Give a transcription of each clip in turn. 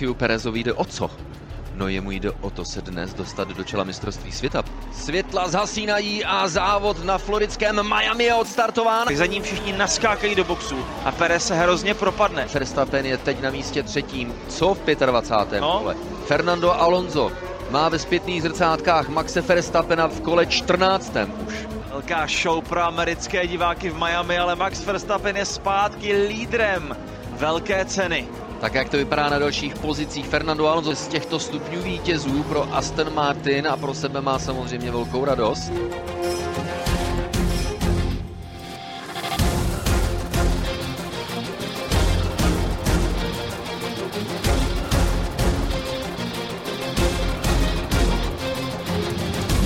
Sergio Perezovi jde o co? No jemu jde o to se dnes dostat do čela mistrovství světa. Světla zhasínají a závod na floridském Miami je odstartován. Za ním všichni naskákají do boxu a Perez se hrozně propadne. Verstappen je teď na místě třetím. Co v 25. No. kole? Fernando Alonso má ve zpětných zrcátkách Maxe Verstappena v kole 14. už. Velká show pro americké diváky v Miami, ale Max Verstappen je zpátky lídrem velké ceny. Tak jak to vypadá na dalších pozicích Fernando Alonso z těchto stupňů vítězů pro Aston Martin a pro sebe má samozřejmě velkou radost.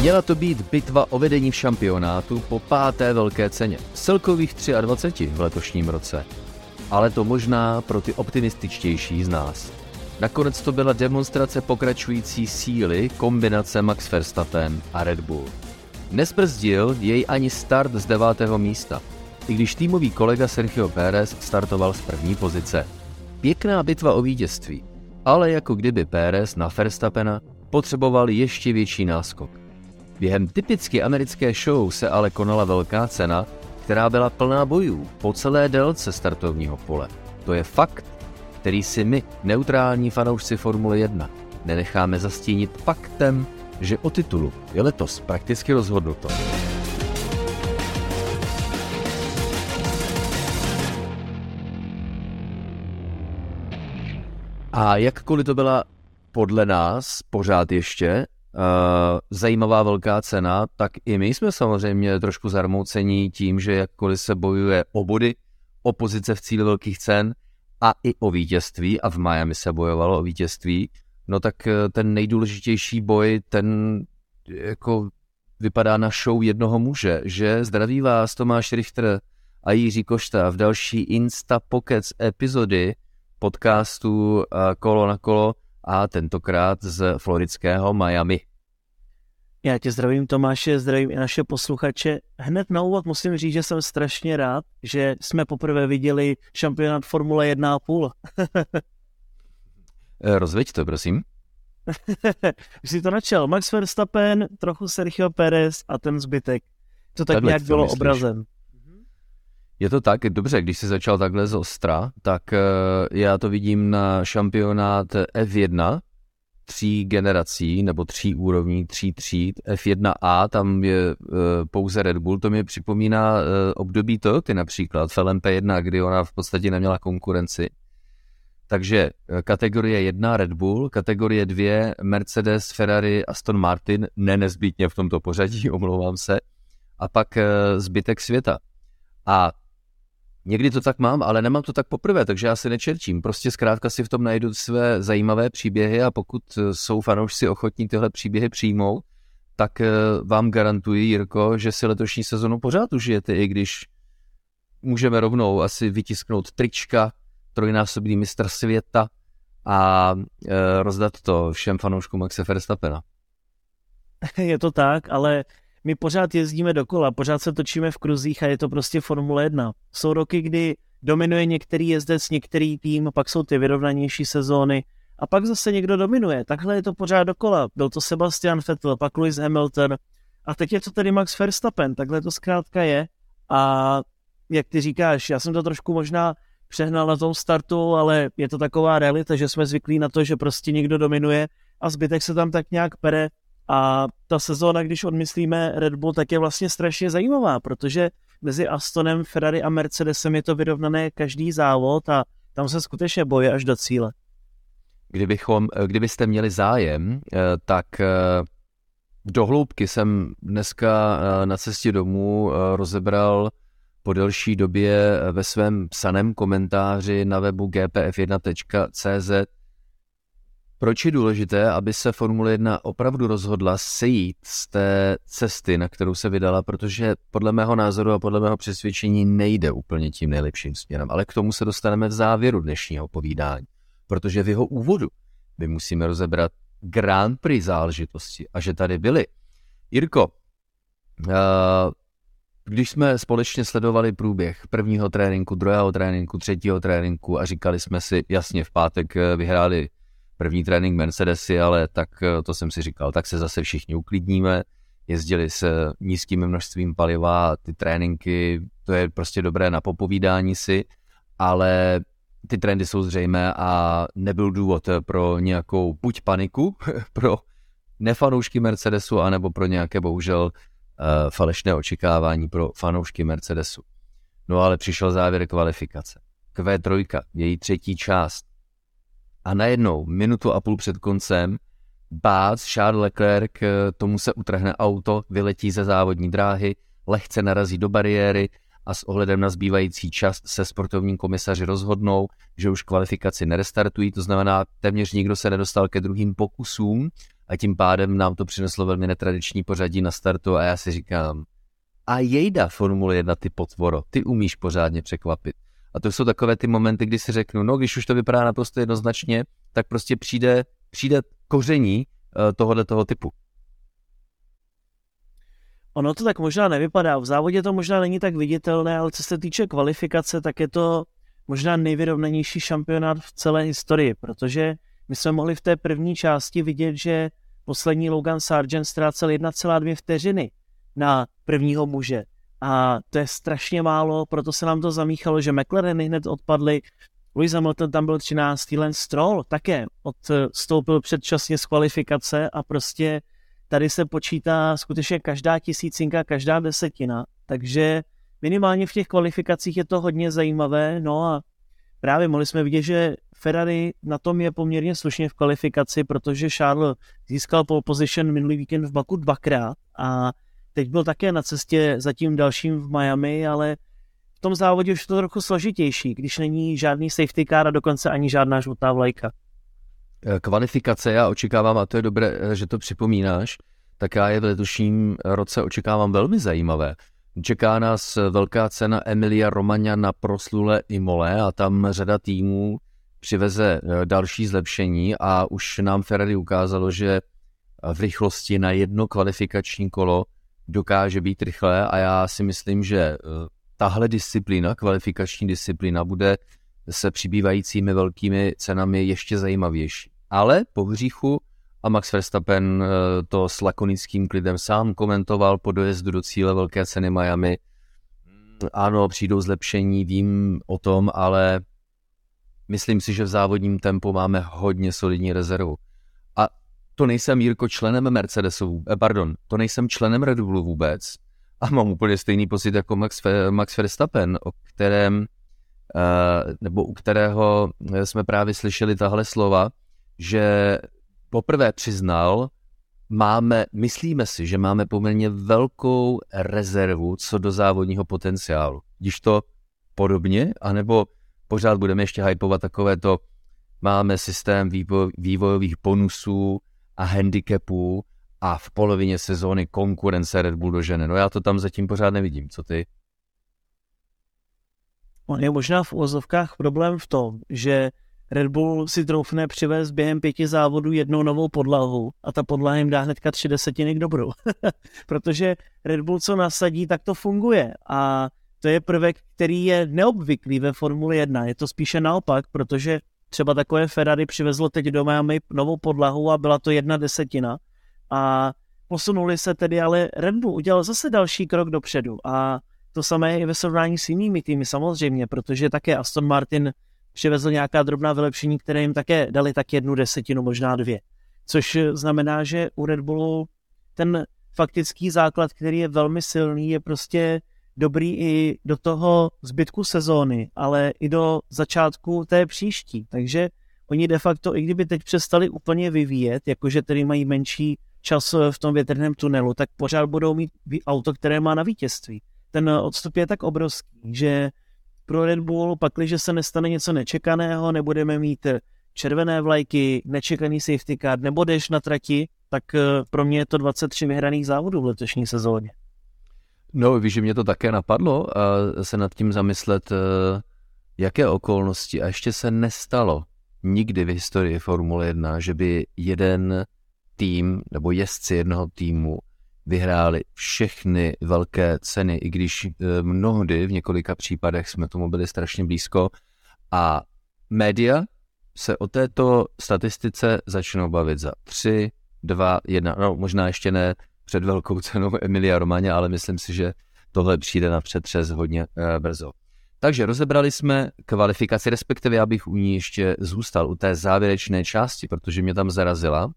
Měla to být bitva o vedení v šampionátu po páté velké ceně, celkových 23 v letošním roce ale to možná pro ty optimističtější z nás. Nakonec to byla demonstrace pokračující síly kombinace Max Verstappen a Red Bull. Nesbrzdil jej ani start z devátého místa, i když týmový kolega Sergio Pérez startoval z první pozice. Pěkná bitva o vítězství, ale jako kdyby Pérez na Verstappena potřeboval ještě větší náskok. Během typicky americké show se ale konala velká cena, která byla plná bojů po celé délce startovního pole. To je fakt, který si my, neutrální fanoušci Formule 1, nenecháme zastínit faktem, že o titulu je letos prakticky rozhodnuto. A jakkoliv to byla podle nás pořád ještě zajímavá velká cena, tak i my jsme samozřejmě trošku zarmoucení tím, že jakkoliv se bojuje o body, o pozice v cíli velkých cen a i o vítězství, a v Miami se bojovalo o vítězství, no tak eh, ten nejdůležitější boj, ten jako vypadá na show jednoho muže, že zdraví vás Tomáš Richter a Jiří Košta v další Insta Pockets epizody podcastu eh, Kolo na kolo a tentokrát z floridského Miami. Já tě zdravím Tomáše, zdravím i naše posluchače. Hned na úvod musím říct, že jsem strašně rád, že jsme poprvé viděli šampionát Formule 1,5. Eh, rozveď to, prosím. Už si to načal. Max Verstappen, trochu Sergio Perez a ten zbytek. To tak takhle nějak bylo myslíš. obrazem. Je to tak, dobře, když jsi začal takhle z ostra, tak eh, já to vidím na šampionát F1, tří generací nebo tří úrovní, tří tříd. F1A, tam je e, pouze Red Bull, to mi připomíná e, období Toyota například, v LMP1, kdy ona v podstatě neměla konkurenci. Takže e, kategorie 1 Red Bull, kategorie 2 Mercedes, Ferrari, Aston Martin, ne nezbytně v tomto pořadí, omlouvám se, a pak e, zbytek světa. A Někdy to tak mám, ale nemám to tak poprvé, takže já si nečerčím. Prostě zkrátka si v tom najdu své zajímavé příběhy a pokud eh, jsou fanoušci ochotní tyhle příběhy přijmout, tak eh, vám garantuji, Jirko, že si letošní sezonu pořád užijete, i když můžeme rovnou asi vytisknout trička, trojnásobný mistr světa a e, rozdat to všem fanouškům Maxe Verstappena. Je to tak, ale my pořád jezdíme dokola, pořád se točíme v kruzích a je to prostě Formule 1. Jsou roky, kdy dominuje některý jezdec, některý tým, pak jsou ty vyrovnanější sezóny a pak zase někdo dominuje. Takhle je to pořád dokola. Byl to Sebastian Vettel, pak Lewis Hamilton a teď je to tedy Max Verstappen. Takhle to zkrátka je a jak ty říkáš, já jsem to trošku možná přehnal na tom startu, ale je to taková realita, že jsme zvyklí na to, že prostě někdo dominuje a zbytek se tam tak nějak pere a ta sezóna, když odmyslíme Red Bull, tak je vlastně strašně zajímavá, protože mezi Astonem, Ferrari a Mercedesem je to vyrovnané každý závod a tam se skutečně boje až do cíle. Kdybychom, kdybyste měli zájem, eh, tak eh, do hloubky jsem dneska eh, na cestě domů rozebral po delší době ve svém psaném komentáři na webu gpf1.cz proč je důležité, aby se Formule 1 opravdu rozhodla sejít z té cesty, na kterou se vydala, protože podle mého názoru a podle mého přesvědčení nejde úplně tím nejlepším směrem, ale k tomu se dostaneme v závěru dnešního povídání, protože v jeho úvodu my musíme rozebrat Grand Prix záležitosti a že tady byly. Jirko, eh, když jsme společně sledovali průběh prvního tréninku, druhého tréninku, třetího tréninku a říkali jsme si, jasně, v pátek eh, vyhráli první trénink Mercedesy, ale tak to jsem si říkal, tak se zase všichni uklidníme, jezdili s nízkým množstvím paliva ty tréninky, to je prostě dobré na popovídání si, ale ty trendy jsou zřejmé a nebyl důvod pro nějakou buď paniku pro nefanoušky Mercedesu, anebo pro nějaké bohužel falešné očekávání pro fanoušky Mercedesu. No ale přišel závěr kvalifikace. Q3, její třetí část. A najednou, minutu a půl před koncem, Bác, Charles Leclerc, eh, tomu se utrhne auto, vyletí ze závodní dráhy, lehce narazí do bariéry a s ohledem na zbývající čas se sportovní komisaři rozhodnou, že už kvalifikaci nerestartují, to znamená, téměř nikdo se nedostal ke druhým pokusům a tím pádem nám to přineslo velmi netradiční pořadí na startu a já si říkám, a jejda Formule 1 ty potvoro, ty umíš pořádně překvapit. A to jsou takové ty momenty, kdy si řeknu, no když už to vypadá naprosto jednoznačně, tak prostě přijde, přijde koření uh, tohohle toho typu. Ono to tak možná nevypadá. V závodě to možná není tak viditelné, ale co se týče kvalifikace, tak je to možná nejvyrovnanější šampionát v celé historii, protože my jsme mohli v té první části vidět, že poslední Logan Sargent ztrácel 1,2 vteřiny na prvního muže. A to je strašně málo, proto se nám to zamíchalo, že McLareny hned odpadly, Lewis Hamilton tam byl 13. Lance Stroll také odstoupil předčasně z kvalifikace a prostě tady se počítá skutečně každá tisícinka, každá desetina, takže minimálně v těch kvalifikacích je to hodně zajímavé, no a právě mohli jsme vidět, že Ferrari na tom je poměrně slušně v kvalifikaci, protože Charles získal pole position minulý víkend v Baku dvakrát a teď byl také na cestě za tím dalším v Miami, ale v tom závodě už je to trochu složitější, když není žádný safety car a dokonce ani žádná žlutá vlajka. Eh, kvalifikace já očekávám, a to je dobré, eh, že to připomínáš, tak já je v letošním roce očekávám velmi zajímavé. Čeká nás velká cena Emilia Romagna na proslule Imole a tam řada týmů přiveze eh, další zlepšení a už nám Ferrari ukázalo, že v rychlosti na jedno kvalifikační kolo dokáže být rychlé a já si myslím, že tahle disciplína, kvalifikační disciplína, bude se přibývajícími velkými cenami ještě zajímavější. Ale po hříchu a Max Verstappen eh, to s lakonickým klidem sám komentoval po dojezdu do cíle velké ceny Miami. Ano, přijdou zlepšení, vím o tom, ale myslím si, že v závodním tempu máme hodně solidní rezervu. To nejsem, Jirko, členem Mercedesu, eh, pardon, to nejsem členem Red Bullu vůbec a mám úplně stejný pocit jako Max, Max Verstappen, o kterém, eh, nebo u kterého jsme právě slyšeli tahle slova, že poprvé přiznal, máme, myslíme si, že máme poměrně velkou rezervu co do závodního potenciálu. Když to podobně, anebo pořád budeme ještě hypovat takové to, máme systém vývoj, vývojových bonusů a handicapů a v polovině sezóny konkurence Red Bull dožene. No já to tam zatím pořád nevidím, co ty? On je možná v uvozovkách problém v tom, že Red Bull si troufne přivést během pěti závodů jednou novou podlahu a ta podlaha jim dá hnedka tři desetiny k dobru. Protože Red Bull co nasadí, tak to funguje a to je prvek, který je neobvyklý ve Formuli 1. Je to spíše naopak, protože třeba takové Ferrari přivezlo teď do Miami novou podlahu a byla to jedna desetina a posunuli se tedy, ale Red Bull udělal zase další krok dopředu a to samé je i ve srovnání s jinými týmy samozřejmě, protože také Aston Martin přivezl nějaká drobná vylepšení, které jim také dali tak jednu desetinu, možná dvě. Což znamená, že u Red Bullu ten faktický základ, který je velmi silný, je prostě dobrý i do toho zbytku sezóny, ale i do začátku té příští. Takže oni de facto, i kdyby teď přestali úplně vyvíjet, jakože tedy mají menší čas v tom větrném tunelu, tak pořád budou mít auto, které má na vítězství. Ten odstup je tak obrovský, že pro Red Bull, pakliže se nestane něco nečekaného, nebudeme mít červené vlajky, nečekaný safety car nebo jdeš na trati, tak eh, pro mě je to 23 vyhraných závodů v letošní sezóně. No, víš, že mě to také napadlo a se nad tím zamyslet, eh, jaké okolnosti a ještě se nestalo nikdy v historii Formule 1, že by jeden tým nebo jezdci jednoho týmu vyhráli všechny velké ceny, i když eh, mnohdy v několika případech jsme tomu byli strašně blízko. A média se o této statistice začnou bavit za 3, 2, 1, no možná ještě ne před velkou cenou Emilia Romaně, ale myslím si, že tohle přijde na přetřes hodně uh, brzo. Takže rozebrali jsme kvalifikaci, respektive já bych u ní ještě zůstal, u té závěrečné části, protože mě tam zarazila,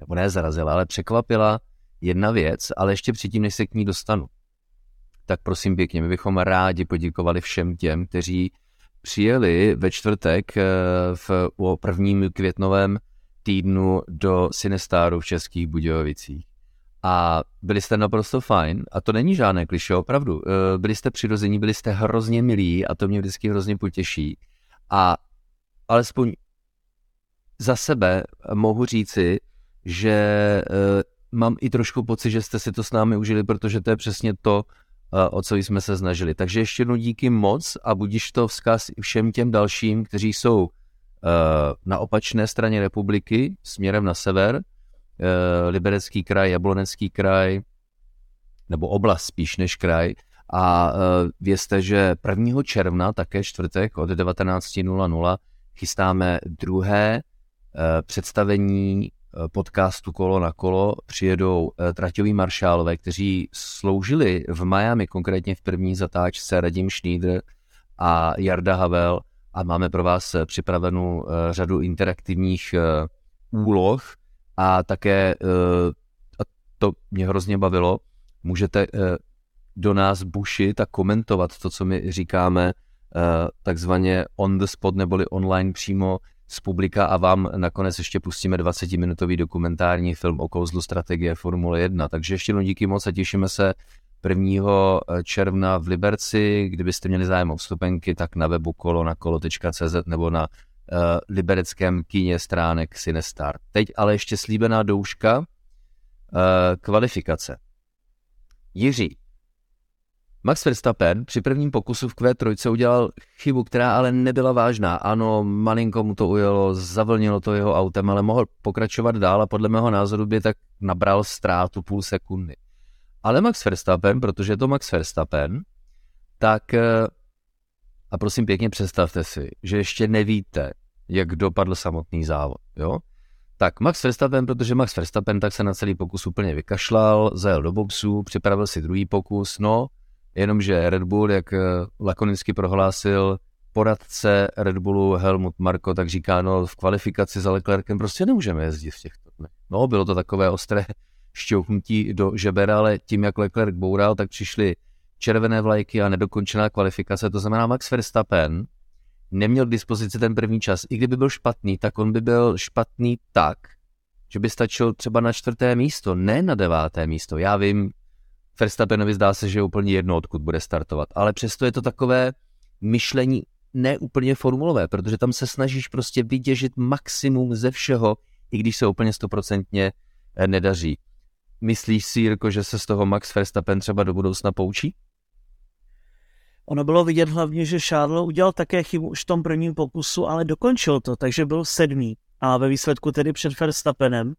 nebo ne zarazila, ale překvapila jedna věc, ale ještě předtím, než se k ní dostanu. Tak prosím pěkně, my bychom rádi poděkovali všem těm, kteří přijeli ve čtvrtek eh, v o prvním květnovém týdnu do Sinestáru v Českých Budějovicích. A byli jste naprosto fajn, a to není žádné kliše, opravdu. Eh, byli jste přirození, byli jste hrozně milí a to mě vždycky hrozně potěší. A alespoň za sebe mohu říci, že eh, mám i trošku pocit, že jste si to s námi užili, protože to je přesně to, eh, o co jsme se snažili. Takže ještě jednou díky moc a budíš to vzkaz i všem těm dalším, kteří jsou na opačné straně republiky, směrem na sever, Liberecký kraj, Jablonecký kraj, nebo oblast spíš než kraj. A eh, vězte, že 1. června, také čtvrtek od 19.00, chystáme druhé eh, představení podcastu Kolo na kolo. Přijedou traťoví maršálové, kteří sloužili v Miami, konkrétně v první zatáčce Radim Schneider a Jarda Havel a máme pro vás připravenou řadu interaktivních úloh, a také, eh, a to mě hrozně bavilo, můžete eh, do nás bušit a komentovat to, co my říkáme, eh, takzvaně on the spot neboli online přímo z publika a vám nakonec ještě pustíme 20-minutový dokumentární film o kouzlu strategie Formule 1. Takže ještě jednou díky moc a těšíme se 1. června v Liberci. Kdybyste měli zájem o vstupenky, tak na webu kolo na kolo.cz nebo na libereckém kíně stránek Sinestar. Teď ale ještě slíbená douška, uh, kvalifikace. Jiří. Max Verstappen při prvním pokusu v Q3 udělal chybu, která ale nebyla vážná. Ano, malinko mu to ujelo, zavlnilo to jeho autem, ale mohl pokračovat dál a podle mého názoru by tak nabral ztrátu půl sekundy. Ale Max Verstappen, protože je to Max Verstappen, tak eh, a prosím pěkně představte si, že ještě nevíte, jak dopadl samotný závod. Jo? Tak Max Verstappen, protože Max Verstappen tak se na celý pokus úplně vykašlal, zajel do boxu, připravil si druhý pokus, no, jenomže Red Bull, jak eh, lakonicky prohlásil poradce Red Bullu Helmut Marko, tak říká, no v kvalifikaci za Leclercem prostě nemůžeme jezdit v těchto dnech. No, bylo to takové ostré šťouchnutí do žebera, ale tím, jak Leclerc boural, tak přišly červené vlajky a nedokončená kvalifikace, to znamená Max Verstappen neměl k dispozici ten první čas. I kdyby byl špatný, tak on by byl špatný tak, že by stačil třeba na čtvrté místo, ne na deváté místo. Já vím, Verstappenovi zdá se, že je úplně jedno, odkud bude startovat, ale přesto je to takové myšlení neúplně formulové, protože tam se snažíš prostě vytěžit maximum ze všeho, i když se úplně stoprocentně eh, nedaří. Myslíš si, Jirko, že se z toho Max Verstappen třeba do budoucna poučí? Ono bylo vidět hlavně, že Charles udělal také chybu už v tom prvním pokusu, ale dokončil to, takže byl sedmý. A ve výsledku tedy před Verstappenem.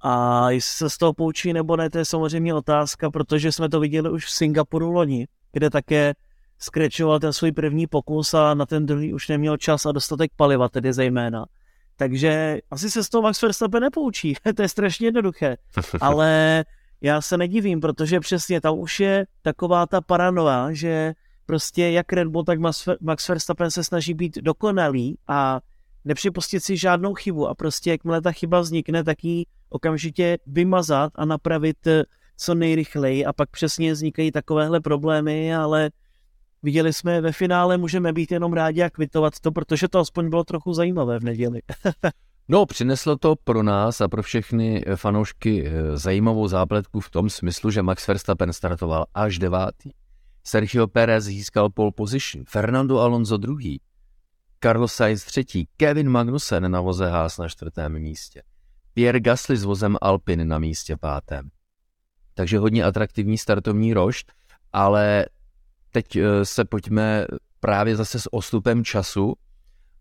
A jestli se z toho poučí nebo ne, to je samozřejmě otázka, protože jsme to viděli už v Singapuru loni, kde také skrečoval ten svůj první pokus a na ten druhý už neměl čas a dostatek paliva, tedy zejména. Takže asi se z toho Max Verstappen nepoučí, to je strašně jednoduché. Ale já se nedivím, protože přesně tam už je taková ta paranoa, že prostě jak Red Bull, tak Max Verstappen se snaží být dokonalý a nepřipustit si žádnou chybu a prostě jakmile ta chyba vznikne, tak ji okamžitě vymazat a napravit eh, co nejrychleji a pak přesně vznikají takovéhle problémy, ale viděli jsme ve finále, můžeme být jenom rádi a kvitovat to, protože to aspoň bylo trochu zajímavé v neděli. No, přineslo to pro nás a pro všechny fanoušky eh, zajímavou zápletku v tom smyslu, že Max Verstappen startoval až devátý. Sergio Perez získal pole position, Fernando Alonso druhý, Carlos Sainz třetí, Kevin Magnussen na voze Haas na čtvrtém místě, Pierre Gasly s vozem Alpin na místě pátém. Takže hodně atraktivní startovní rošt, ale teď eh, se pojďme právě zase s ostupem času,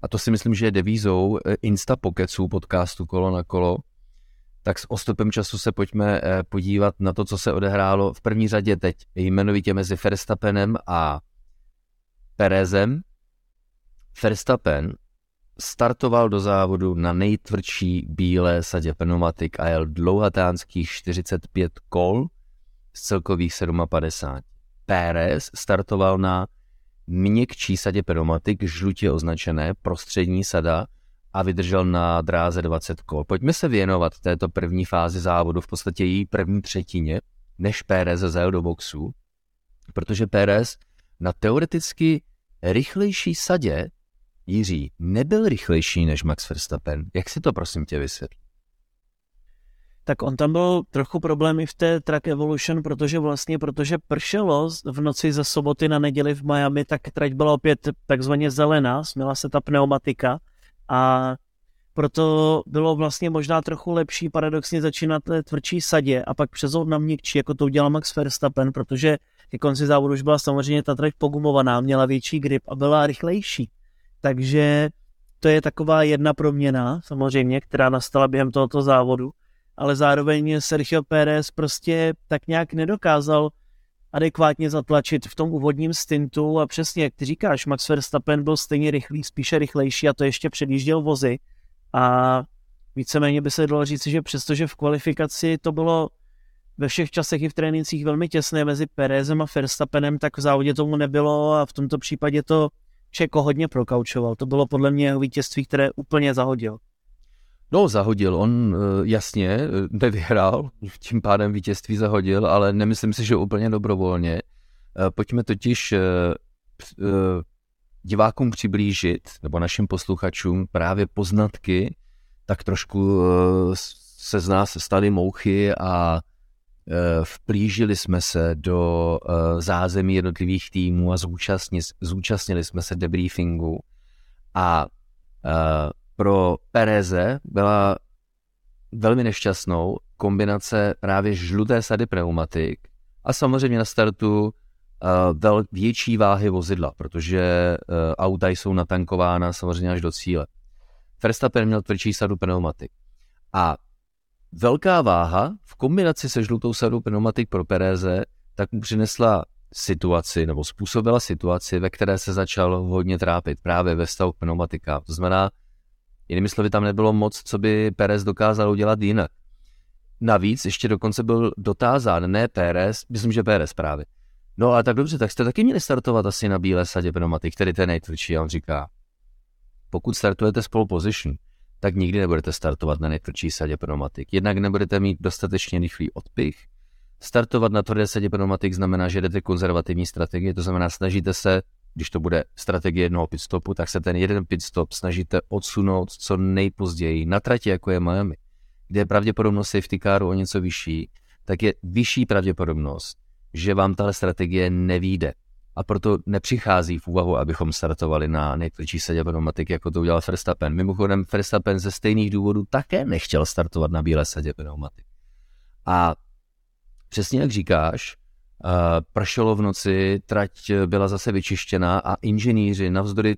a to si myslím, že je devízou eh, Insta Pocketsů podcastu Kolo na kolo, tak s ostupem času se pojďme eh, podívat na to, co se odehrálo v první řadě teď, jmenovitě mezi Verstappenem a Perezem. Verstappen startoval do závodu na nejtvrdší bílé sadě pneumatik a jel dlouhatánských 45 kol z celkových 57. Pérez startoval na měkčí sadě pneumatik, žlutě označené, prostřední sada a vydržel na dráze 20 kol. Pojďme se věnovat této první fázi závodu, v podstatě její první třetině, než Pérez zajel do boxu, protože Pérez na teoreticky rychlejší sadě Jiří nebyl rychlejší než Max Verstappen. Jak si to prosím tě vysvětlí? Tak on tam byl trochu problémy v té Track Evolution, protože vlastně, protože pršelo v noci ze soboty na neděli v Miami, tak trať byla opět takzvaně zelená, směla se ta pneumatika a proto bylo vlastně možná trochu lepší paradoxně začínat té tvrdší sadě a pak přezout na měkčí, jako to udělal Max Verstappen, protože ke konci závodu už byla samozřejmě ta trať pogumovaná, měla větší grip a byla rychlejší. Takže to je taková jedna proměna, samozřejmě, která nastala během tohoto závodu, ale zároveň Sergio Pérez prostě tak nějak nedokázal adekvátně zatlačit v tom úvodním stintu a přesně, jak ty říkáš, Max Verstappen byl stejně rychlý, spíše rychlejší a to ještě předjížděl vozy a víceméně by se dalo říct, že přestože v kvalifikaci to bylo ve všech časech i v trénincích velmi těsné mezi Perezem a Verstappenem, tak v závodě tomu nebylo a v tomto případě to Čeko hodně prokaučoval. To bylo podle mě jeho vítězství, které úplně zahodil. No, zahodil. On eh, jasně eh, nevyhrál, tím pádem vítězství zahodil, ale nemyslím si, že úplně dobrovolně. Eh, pojďme totiž divákům přiblížit, nebo našim posluchačům právě poznatky, tak trošku se z nás staly mouchy a vplížili jsme se do zázemí jednotlivých týmů a zúčastnili, zúčastnili jsme se debriefingu a pro Pereze byla velmi nešťastnou kombinace právě žluté sady pneumatik a samozřejmě na startu uh, vel, větší váhy vozidla, protože uh, auta jsou natankována samozřejmě až do cíle. Verstappen měl tvrdší sadu pneumatik. A velká váha v kombinaci se žlutou sadou pneumatik pro Pereze tak mu přinesla situaci, nebo způsobila situaci, ve které se začal hodně trápit právě ve stavu pneumatika. To znamená, Jinými slovy, tam nebylo moc, co by Perez dokázal udělat jinak. Navíc ještě dokonce byl dotázán, ne Perez, myslím, že Perez právě. No ale tak dobře, tak jste taky měli startovat asi na bílé sadě pneumatik, který ten nejtvrdší. A on říká, pokud startujete z pole position, tak nikdy nebudete startovat na nejtvrdší sadě pneumatik. Jednak nebudete mít dostatečně rychlý odpich. Startovat na tvrdé sadě pneumatik znamená, že jdete konzervativní strategie, to znamená, snažíte se když to bude strategie jednoho pitstopu, tak se ten jeden pitstop snažíte odsunout co nejpozději na trati, jako je Miami, kde je pravděpodobnost safety caru o něco vyšší, tak je vyšší pravděpodobnost, že vám tahle strategie nevíde. A proto nepřichází v úvahu, abychom startovali na nejtvrdší sedě pneumatik, jako to udělal Verstappen. Mimochodem, Verstappen ze stejných důvodů také nechtěl startovat na bílé sedě pneumatik. A přesně jak říkáš, pršelo v noci, trať byla zase vyčištěná a inženýři navzdory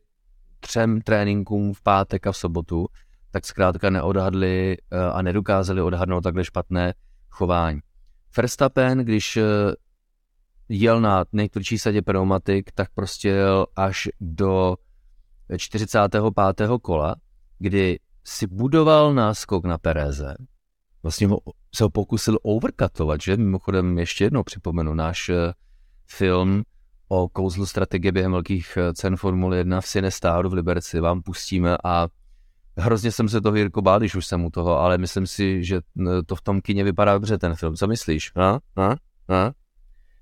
třem tréninkům v pátek a v sobotu, tak zkrátka neodhadli eh, a nedokázali odhadnout takhle špatné chování. Verstappen, když eh, jel na nejtvrdší sadě pneumatik, tak prostě jel až do 45. kola, kdy si budoval náskok na Pereze, vlastně ho, se ho pokusil overcutovat, že? Mimochodem ještě jednou připomenu, náš eh, film o kouzlu strategie během velkých eh, cen Formule 1 v Sinestáru v Liberci vám pustíme a hrozně jsem se toho Jirko bál, když už jsem u toho, ale myslím si, že to v tom kině vypadá dobře ten film. Co myslíš? A? A? A?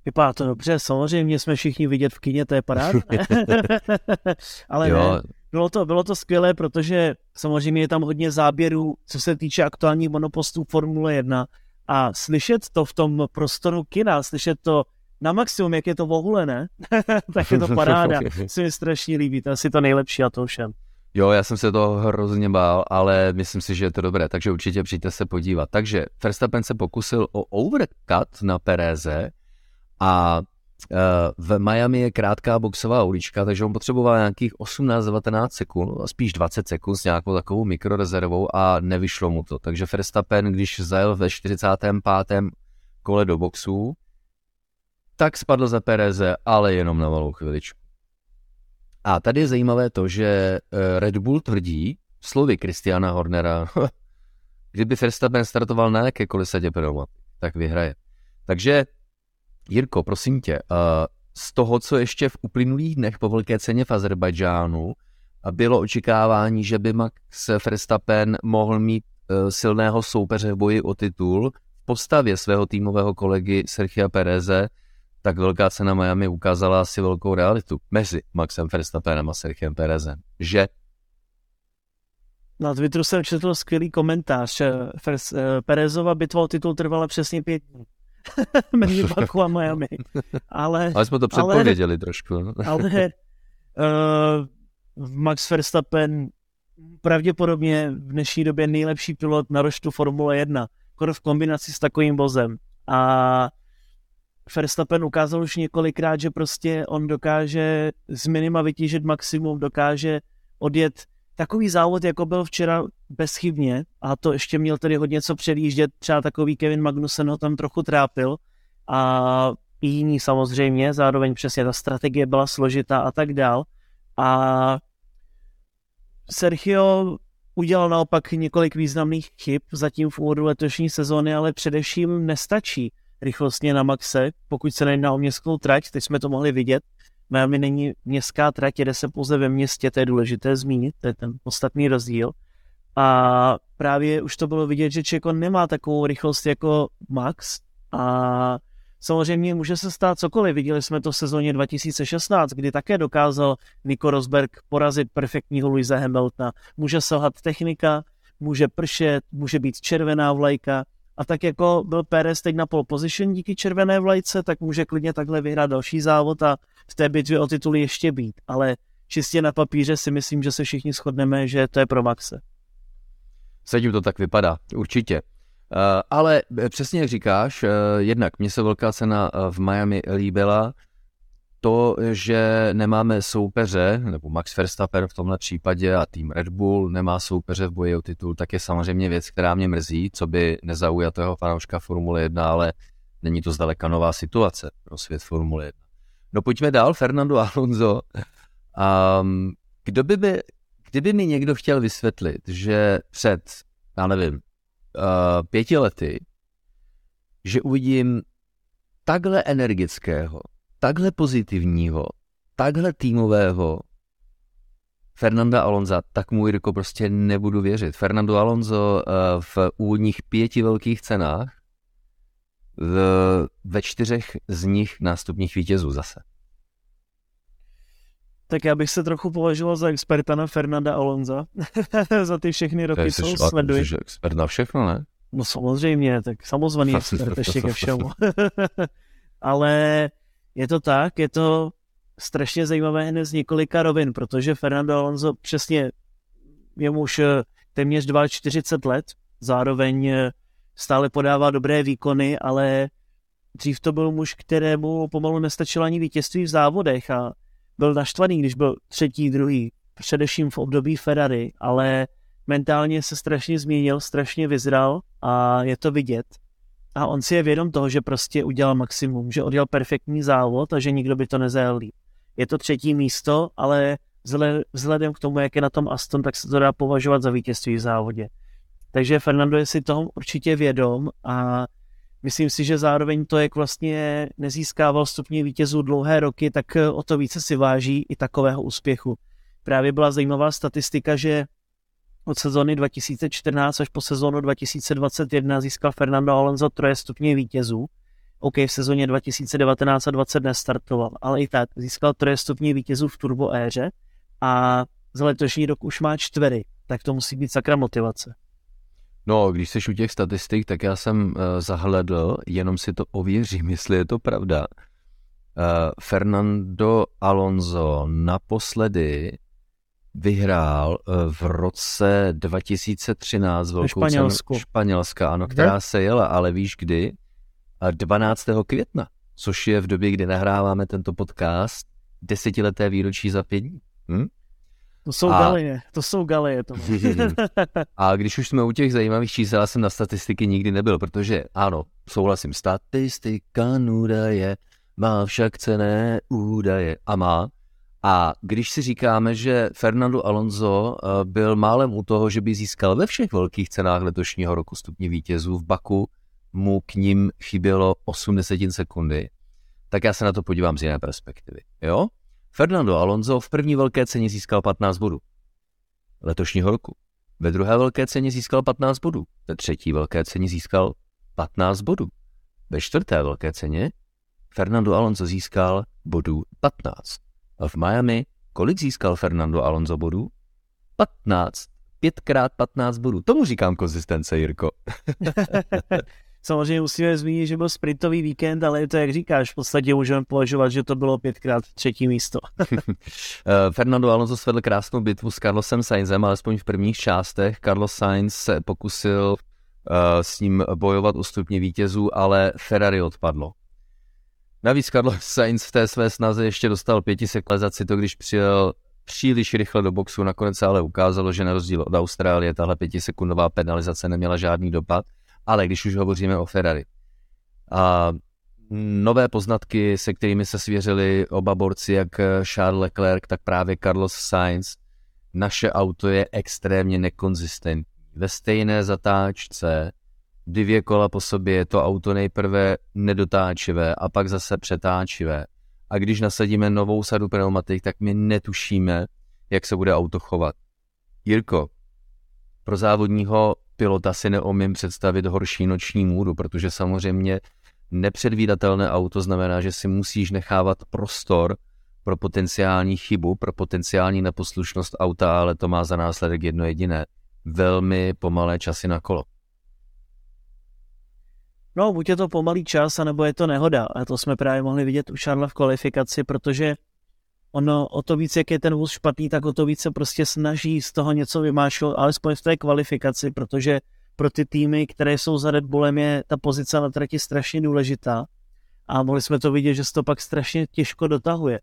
Vypadá to dobře, samozřejmě jsme všichni vidět v kině, to je paráda. ale jo. ne, bylo to, bylo to skvělé, protože samozřejmě je tam hodně záběrů, co se týče aktuálních monopostů Formule 1 a slyšet to v tom prostoru kina, slyšet to na maximum, jak je to vohulené, tak je to paráda. se mi strašně líbí, to je asi to nejlepší a to všem. Jo, já jsem se to hrozně bál, ale myslím si, že je to dobré, takže určitě přijďte se podívat. Takže Verstappen se pokusil o overcut na Pereze a v Miami je krátká boxová ulička, takže on potřeboval nějakých 18-19 sekund, spíš 20 sekund s nějakou takovou mikrorezervou a nevyšlo mu to. Takže Verstappen, když zajel ve 45. kole do boxu, tak spadl za Pereze, ale jenom na malou chviličku. A tady je zajímavé to, že eh, Red Bull tvrdí, slovy Kristiana Hornera, kdyby Verstappen startoval na jakékoliv sadě pneumatik, tak vyhraje. Takže, Jirko, prosím tě, z toho, co ještě v uplynulých dnech po velké ceně v Azerbajdžánu bylo očekávání, že by Max Verstappen mohl mít e, silného soupeře v boji o titul v postavě svého týmového kolegy Sergio Pereze, tak velká cena Miami ukázala asi velkou realitu mezi Maxem Verstappenem a Sergiem Perezem. Že na Twitteru jsem četl skvělý komentář. Perezova bitva o titul trvala přesně pět dní. mezi Baku a Miami. Ale, ale jsme to předpověděli ale, trošku. No. ale uh, Max Verstappen pravděpodobně v dnešní době nejlepší pilot na roštu Formule 1, skoro v kombinaci s takovým vozem. A Verstappen ukázal už několikrát, že prostě on dokáže z minima vytížit maximum, dokáže odjet takový závod, jako byl včera bezchybně, a to ještě měl tedy hodně co předjíždět, třeba takový Kevin Magnussen ho tam trochu trápil a i jiní samozřejmě, zároveň přesně ta strategie byla složitá a tak dál. A Sergio udělal naopak několik významných chyb zatím v úvodu letošní sezóny, ale především nestačí rychlostně na maxe, pokud se nejedná o městskou trať, teď jsme to mohli vidět, Miami není městská trať, jede se pouze ve městě, to je důležité zmínit, to je ten podstatný rozdíl. A právě už to bylo vidět, že Čeko nemá takovou rychlost jako Max a samozřejmě může se stát cokoliv. Viděli jsme to v sezóně 2016, kdy také dokázal Nico Rosberg porazit perfektního Luisa Hamiltona. Může selhat technika, může pršet, může být červená vlajka, a tak jako byl Pérez teď na pole position díky červené vlajce, tak může klidně takhle vyhrát další závod a v té bitvě o tituly ještě být. Ale čistě na papíře si myslím, že se všichni shodneme, že to je pro Maxe. Sedím to tak vypadá, určitě. Uh, ale přesně jak říkáš, uh, jednak mně se velká cena v Miami líbila, to, že nemáme soupeře, nebo Max Verstappen v tomhle případě a tým Red Bull nemá soupeře v boji o titul, tak je samozřejmě věc, která mě mrzí, co by nezaujatého fanouška Formule 1, ale není to zdaleka nová situace pro svět Formule 1. No pojďme dál, Fernando Alonso. Um, kdo by, by, kdyby mi někdo chtěl vysvětlit, že před, já nevím, uh, pěti lety, že uvidím takhle energického, takhle pozitivního, takhle týmového Fernanda Alonza, tak mu Jirko prostě nebudu věřit. Fernando Alonso eh, v úvodních pěti velkých cenách v, ve čtyřech z nich nástupních vítězů zase. Tak já bych se trochu považoval za experta na Fernanda Alonza za ty všechny roky, co sleduji. Jsi expert na všechno, ne? No samozřejmě, tak samozvaný expert ještě ke všemu. Ale je to tak, je to strašně zajímavé hned z několika rovin, protože Fernando Alonso přesně je už eh, téměř 42 let, zároveň eh, stále podává dobré výkony, ale dřív to byl muž, kterému pomalu nestačilo ani vítězství v závodech a byl naštvaný, když byl třetí, druhý, především v období Ferrari, ale mentálně se strašně změnil, strašně vyzral a je to vidět a on si je vědom toho, že prostě udělal maximum, že odjel perfektní závod a že nikdo by to nezajel líp. Je to třetí místo, ale vzhledem k tomu, jak je na tom Aston, tak se to dá považovat za vítězství v závodě. Takže Fernando je si toho určitě vědom a myslím si, že zároveň to, jak vlastně nezískával stupně vítězů dlouhé roky, tak o to více si váží i takového úspěchu. Právě byla zajímavá statistika, že od sezóny 2014 až po sezónu 2021 získal Fernando Alonso troje stupně vítězů. OK, v sezóně 2019 a 20 nestartoval, ale i tak získal troje stupně vítězů v turbo éře a za letošní rok už má čtvery, tak to musí být sakra motivace. No, když jsi u těch statistik, tak já jsem uh, zahledl, jenom si to ověřím, jestli je to pravda. Uh, Fernando Alonso naposledy vyhrál eh, v roce 2013 velkou Španělsku. cenu Španělska, ano, která se jela, ale víš kdy? 12. května, což je v době, kdy nahráváme tento podcast, desetileté výročí za pět dní. Hm? To jsou a... galeje, to jsou galeje. To a když už jsme u těch zajímavých čísel, já jsem na statistiky nikdy nebyl, protože ano, souhlasím, statistika údaje má však cené údaje a má, A když si říkáme, že Fernando Alonso eh, byl málem u toho, že by získal ve všech velkých cenách letošního roku stupně vítězů v Baku, mu k ním chybělo 80 sekundy, tak já se na to podívám z jiné perspektivy. Jo? Fernando Alonso v první velké ceně získal 15 bodů letošního roku. Ve druhé velké ceně získal 15 bodů. Ve třetí velké ceně získal 15 bodů. Ve čtvrté velké ceně Fernando Alonso získal bodů 15. V Miami kolik získal Fernando Alonso bodů? 15. 5 krát 15 bodů. Tomu říkám konzistence, Jirko. Samozřejmě musíme zmínit, že byl sprintový víkend, ale je to, jak říkáš, v podstatě můžeme považovat, že to bylo pětkrát třetí místo. Eh, Fernando Alonso svedl krásnou bitvu s Carlosem Sainzem, alespoň v prvních částech. Carlos Sainz se pokusil uh, s ním bojovat o stupně vítězů, ale Ferrari odpadlo. Navíc Carlos Sainz v té své snaze ještě dostal pěti to když přijel příliš rychle do boxu, nakonec se ale ukázalo, že na rozdíl od Austrálie tahle pětisekundová penalizace neměla žádný dopad. Ale když už hovoříme o Ferrari, a nové poznatky, se kterými se svěřili oba borci, jak Charles Leclerc, tak právě Carlos Sainz, naše auto je extrémně nekonzistentní. Ve stejné zatáčce, dvě kola po sobě je to auto nejprve nedotáčivé a pak zase přetáčivé. A když nasadíme novou sadu pneumatik, tak my netušíme, jak se bude auto chovat. Jirko, pro závodního pilota si neumím představit horší noční můru, protože samozřejmě nepředvídatelné auto znamená, že si musíš nechávat prostor pro potenciální chybu, pro potenciální neposlušnost auta, ale to má za následek jedno jediné. Velmi pomalé časy na kolo. No, buď je to pomalý čas, anebo je to nehoda. A to jsme právě mohli vidět u Šarla v kvalifikaci, protože ono o to víc, jak je ten vůz špatný, tak o to víc se prostě snaží z toho něco vymášet, alespoň v té kvalifikaci, protože pro ty týmy, které jsou za Red Bullem, je ta pozice na trati strašně důležitá a mohli jsme to vidět, že se to pak strašně těžko dotahuje.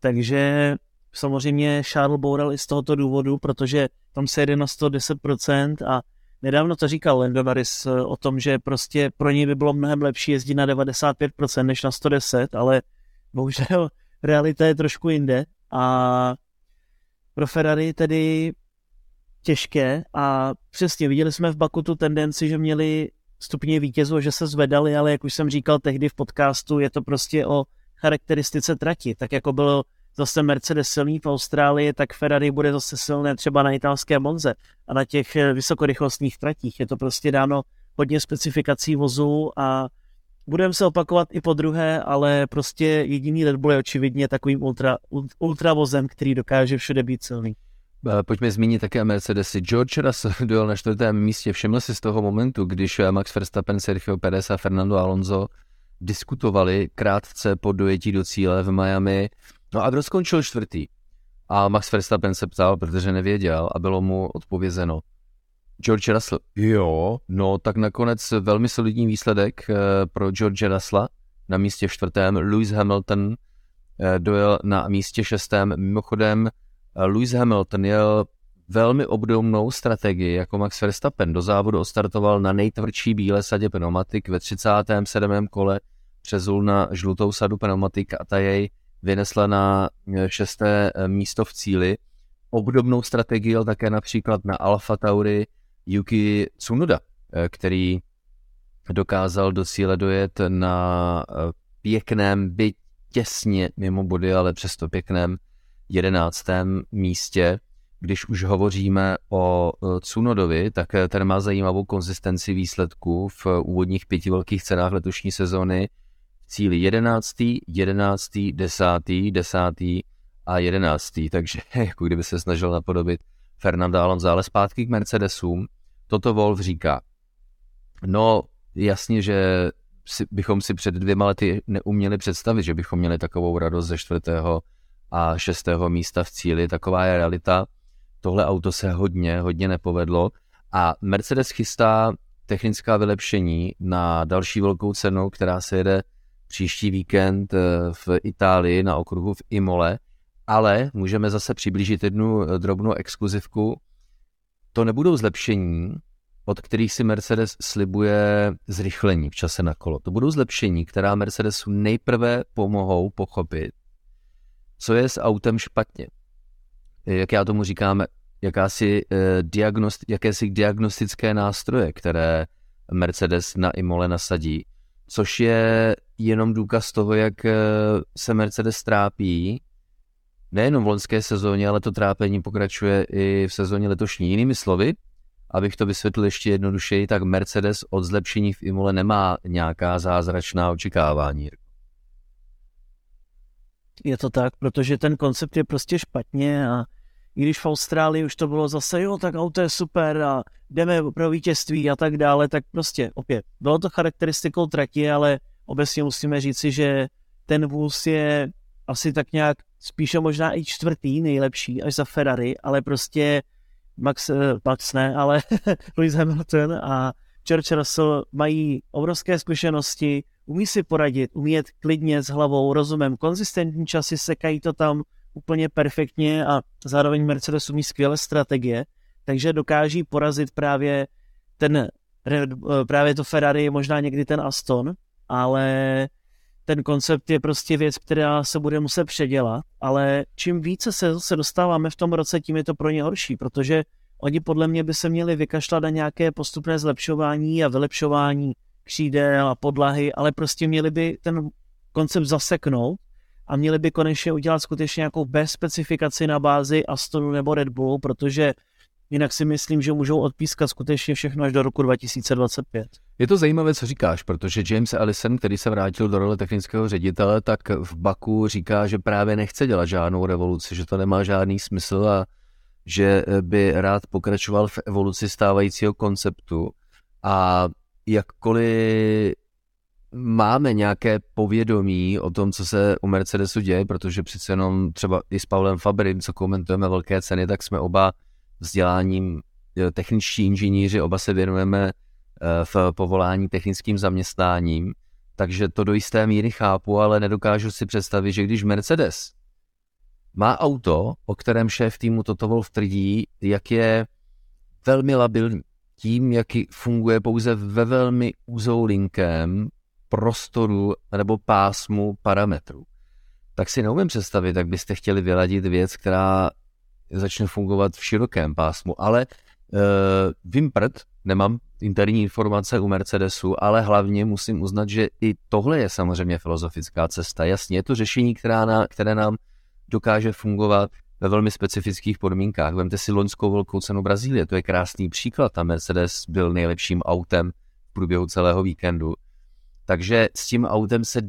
Takže samozřejmě Charles boural i z tohoto důvodu, protože tam se jede na 110% a nedávno to říkal Lando Norris eh, o tom, že prostě pro něj by bylo mnohem lepší jezdit na 95% než na 110, ale bohužel realita je trošku jinde a pro Ferrari tedy těžké a přesně viděli jsme v Baku tu tendenci, že měli stupně vítězů, že se zvedali, ale jak už jsem říkal tehdy v podcastu, je to prostě o charakteristice trati. Tak jako bylo zase Mercedes silný v Austrálii, tak Ferrari bude zase silné třeba na italské Monze a na těch vysokorychlostních tratích. Je to prostě dáno hodně specifikací vozů a budeme se opakovat i po druhé, ale prostě jediný Red Bull je očividně takovým ultra, ultravozem, který dokáže všude být silný. Eh, pojďme zmínit také Mercedesy. George Russell dojel na čtvrtém místě. Všiml si z toho momentu, když eh, Max Verstappen, Sergio Perez a Fernando Alonso diskutovali krátce po dojetí do cíle v Miami. No a kdo skončil čtvrtý? A Max Verstappen se ptal, protože nevěděl a bylo mu odpovězeno. George Russell. Jo, no tak nakonec velmi solidní výsledek eh, pro George Russella na místě čtvrtém. Lewis Hamilton eh, dojel na místě šestém. Mimochodem, eh, Lewis Hamilton jel velmi obdobnou strategii jako Max Verstappen. Do závodu odstartoval na nejtvrdší bílé sadě pneumatik ve 37. kole přezul na žlutou sadu pneumatik a ta jej vynesla na šesté místo v cíli. Obdobnou strategii také například na Alfa Tauri Yuki Tsunoda, eh, který dokázal do cíle dojet na eh, pěkném, byť těsně mimo body, ale přesto pěkném jedenáctém místě. Když už hovoříme o eh, Tsunodovi, tak ten má zajímavou konzistenci výsledků v úvodních pěti velkých cenách letošní sezóny. Cíli jedenáctý, jedenáctý, desátý, desátý a jedenáctý, takže jako kdyby se snažil napodobit Fernanda Alonso, ale zpátky k Mercedesům. Toto Wolf říká. No, jasně, že si, bychom si před dvěma lety neuměli představit, že bychom měli takovou radost ze čtvrtého a šestého místa v cíli. Taková je realita. Tohle auto se hodně, hodně nepovedlo a Mercedes chystá technická vylepšení na další velkou cenu, která se jede příští víkend eh, v Itálii na okruhu v Imole, ale můžeme zase přiblížit jednu eh, drobnou exkluzivku to nebudou zlepšení, od kterých si Mercedes slibuje zrychlení v čase na kolo. To budou zlepšení, která Mercedesu nejprve pomohou pochopit, co je s autem špatně. Jak já tomu říkám, jakási, eh, diagnost, jakési diagnostické nástroje, které Mercedes na Imole nasadí, což je jenom důkaz toho, jak eh, se Mercedes trápí, nejenom v loňské sezóně, ale to trápení pokračuje i v sezóně letošní. Jinými slovy, abych to vysvětlil ještě jednodušeji, tak Mercedes od zlepšení v Imole nemá nějaká zázračná očekávání. Je to tak, protože ten koncept je prostě špatně a i když v Austrálii už to bylo zase, jo, tak auto je super a jdeme pro vítězství a tak dále, tak prostě opět, bylo to charakteristikou trati, ale obecně musíme říci, že ten vůz je asi tak nějak spíše možná i čtvrtý nejlepší až za Ferrari, ale prostě Max, eh, Max ne, ale Lewis Hamilton a George Russell mají obrovské zkušenosti, umí si poradit, umí jet klidně s hlavou, rozumem, konzistentní časy, sekají to tam úplně perfektně a zároveň Mercedes umí skvělé strategie, takže dokáží porazit právě ten právě to Ferrari, možná někdy ten Aston, ale ten koncept je prostě věc, která se bude muset předělat, ale čím více se, se dostáváme v tom roce, tím je to pro ně horší, protože oni podle mě by se měli vykašlat na nějaké postupné zlepšování a vylepšování křídel a podlahy, ale prostě měli by ten koncept zaseknout a měli by konečně udělat skutečně nějakou bez specifikaci na bázi Astonu nebo Red Bullu, protože jinak si myslím, že můžou odpískat skutečně všechno až do roku 2025. Je to zajímavé, co říkáš, protože James Allison, který se vrátil do role technického ředitele, tak v Baku říká, že právě nechce dělat žádnou revoluci, že to nemá žádný smysl a že by rád pokračoval v evoluci stávajícího konceptu a jakkoliv máme nějaké povědomí o tom, co se u Mercedesu děje, protože přece jenom třeba i s Pavlem Fabrym, co komentujeme velké ceny, tak jsme oba vzděláním techničtí inženýři, oba se věnujeme eh, v povolání technickým zaměstnáním, takže to do jisté míry chápu, ale nedokážu si představit, že když Mercedes má auto, o kterém šéf týmu Toto Wolf tvrdí, jak je velmi labilní, tím, jak funguje pouze ve velmi úzou linkem prostoru nebo pásmu parametrů. Tak si neumím představit, jak byste chtěli vyladit věc, která začne fungovat v širokém pásmu, ale uh, vím prd, nemám interní informace u Mercedesu, ale hlavně musím uznat, že i tohle je samozřejmě filozofická cesta. Jasně, je to řešení, která na, které nám dokáže fungovat ve velmi specifických podmínkách. Vemte si loňskou velkou cenu Brazílie, to je krásný příklad. Ta Mercedes byl nejlepším autem v průběhu celého víkendu. Takže s tím autem se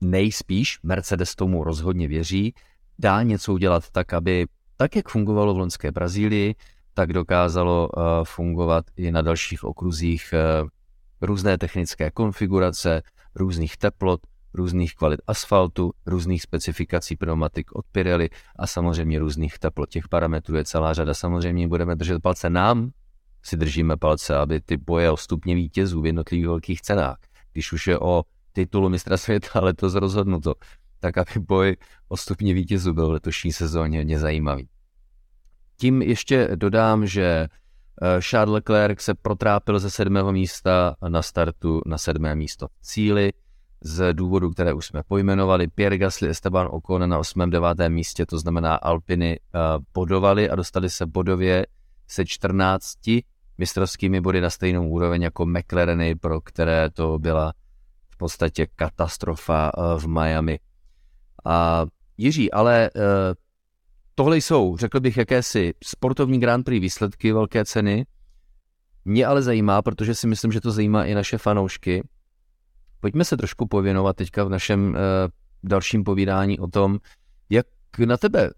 nejspíš, Mercedes tomu rozhodně věří, dá něco udělat tak, aby tak, jak fungovalo v loňské Brazílii, tak dokázalo uh, fungovat i na dalších okruzích uh, různé technické konfigurace, různých teplot, různých kvalit asfaltu, různých specifikací pneumatik od Pirelli a samozřejmě různých teplot. Těch parametrů je celá řada. Samozřejmě budeme držet palce nám, si držíme palce, aby ty boje o stupně vítězů v jednotlivých velkých cenách když už je o titulu mistra světa letos rozhodnuto, tak aby boj o stupně vítězů byl v letošní sezóně hodně zajímavý. Tím ještě dodám, že eh, Charles Leclerc se protrápil ze sedmého místa na startu na sedmé místo v cíli z důvodu, které už jsme pojmenovali. Pierre Gasly, Esteban Ocon na 8. 9. místě, to znamená Alpiny, eh, bodovali a dostali se bodově se 14 mistrovskými body na stejnou úroveň jako McLareny, pro které to byla v podstatě katastrofa eh, v Miami. A Jiří, ale tohle jsou, řekl bych, jakési sportovní Grand Prix výsledky, velké ceny. Mě ale zajímá, protože si myslím, že to zajímá i naše fanoušky. Pojďme se trošku pověnovat teďka v našem eh, dalším povídání o tom, jak na tebe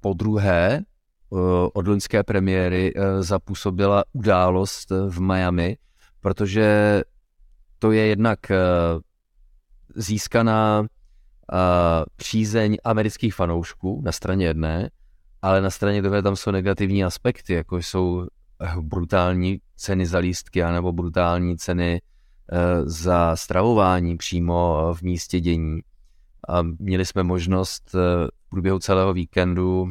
po druhé Eh, od loňské premiéry eh, zapůsobila událost eh, v Miami, protože to je jednak získaná přízeň amerických fanoušků na straně jedné, ale na straně druhé tam jsou negativní aspekty, jako jsou brutální ceny za lístky anebo brutální ceny za stravování přímo v místě dění. A měli jsme možnost v průběhu celého víkendu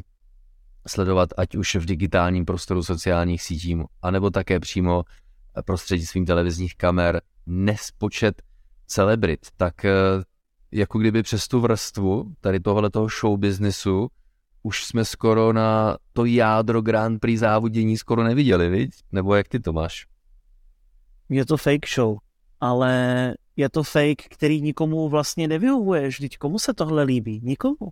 sledovat ať už v digitálním prostoru sociálních sítí, anebo také přímo prostřednictvím televizních kamer nespočet celebrit, tak eh, jako kdyby přes tu vrstvu tady tohle toho show businessu už jsme skoro na to jádro Grand Prix závodění skoro neviděli, viď? Nebo jak ty to máš? Je to fake show, ale je to fake, který nikomu vlastně nevyhovuje. Vždyť komu se tohle líbí? Nikomu.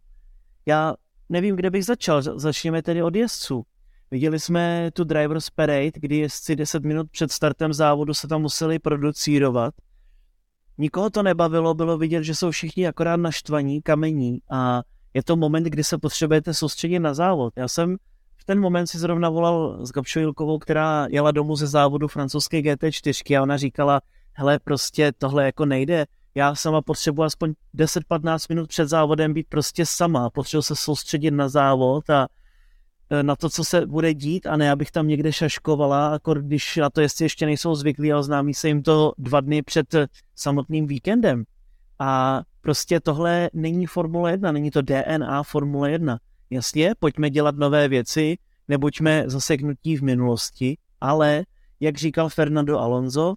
Já nevím, kde bych začal. Začněme tedy od jezdců. Viděli jsme tu Drivers Parade, kdy jezdci 10 minut před startem závodu se tam museli producírovat. Nikoho to nebavilo, bylo vidět, že jsou všichni akorát naštvaní, kamení a je to moment, kdy se potřebujete soustředit na závod. Já jsem v ten moment si zrovna volal s Gabšou Jilkovou, která jela domů ze závodu francouzské GT4 a ona říkala, hele, prostě tohle jako nejde. Já sama potřebuji aspoň 10-15 minut před závodem být prostě sama. Potřebuji se soustředit na závod a na to, co se bude dít a ne, abych tam někde šaškovala, jako když na to jestli ještě nejsou zvyklí a oznámí se jim to dva dny před samotným víkendem. A prostě tohle není Formule 1, není to DNA Formule 1. Jasně, pojďme dělat nové věci, nebuďme zaseknutí v minulosti, ale, jak říkal Fernando Alonso,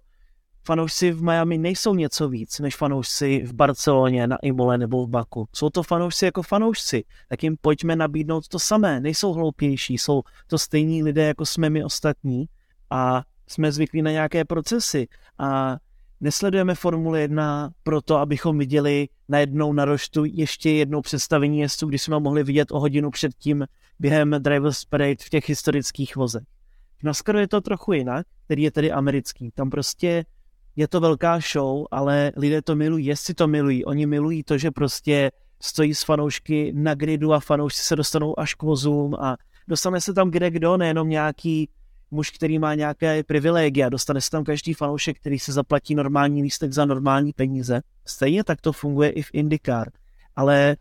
fanoušci v Miami nejsou něco víc než fanoušci v Barceloně, na Imole nebo v Baku. Jsou to fanoušci jako fanoušci, tak jim pojďme nabídnout to samé. Nejsou hloupější, jsou to stejní lidé, jako jsme my ostatní a jsme zvyklí na nějaké procesy a nesledujeme Formule 1 proto, abychom viděli najednou na roštu ještě jednou představení jezdců, když jsme mohli vidět o hodinu předtím během Drivers Parade v těch historických vozech. V NASCARu je to trochu jinak, který je tedy americký. Tam prostě je to velká show, ale lidé to milují, jestli to milují. Oni milují to, že prostě stojí s fanoušky na gridu a fanoušci se dostanou až k vozům a dostane se tam kde kdo, nejenom nějaký muž, který má nějaké privilegia, dostane se tam každý fanoušek, který se zaplatí normální lístek za normální peníze. Stejně tak to funguje i v IndyCar, ale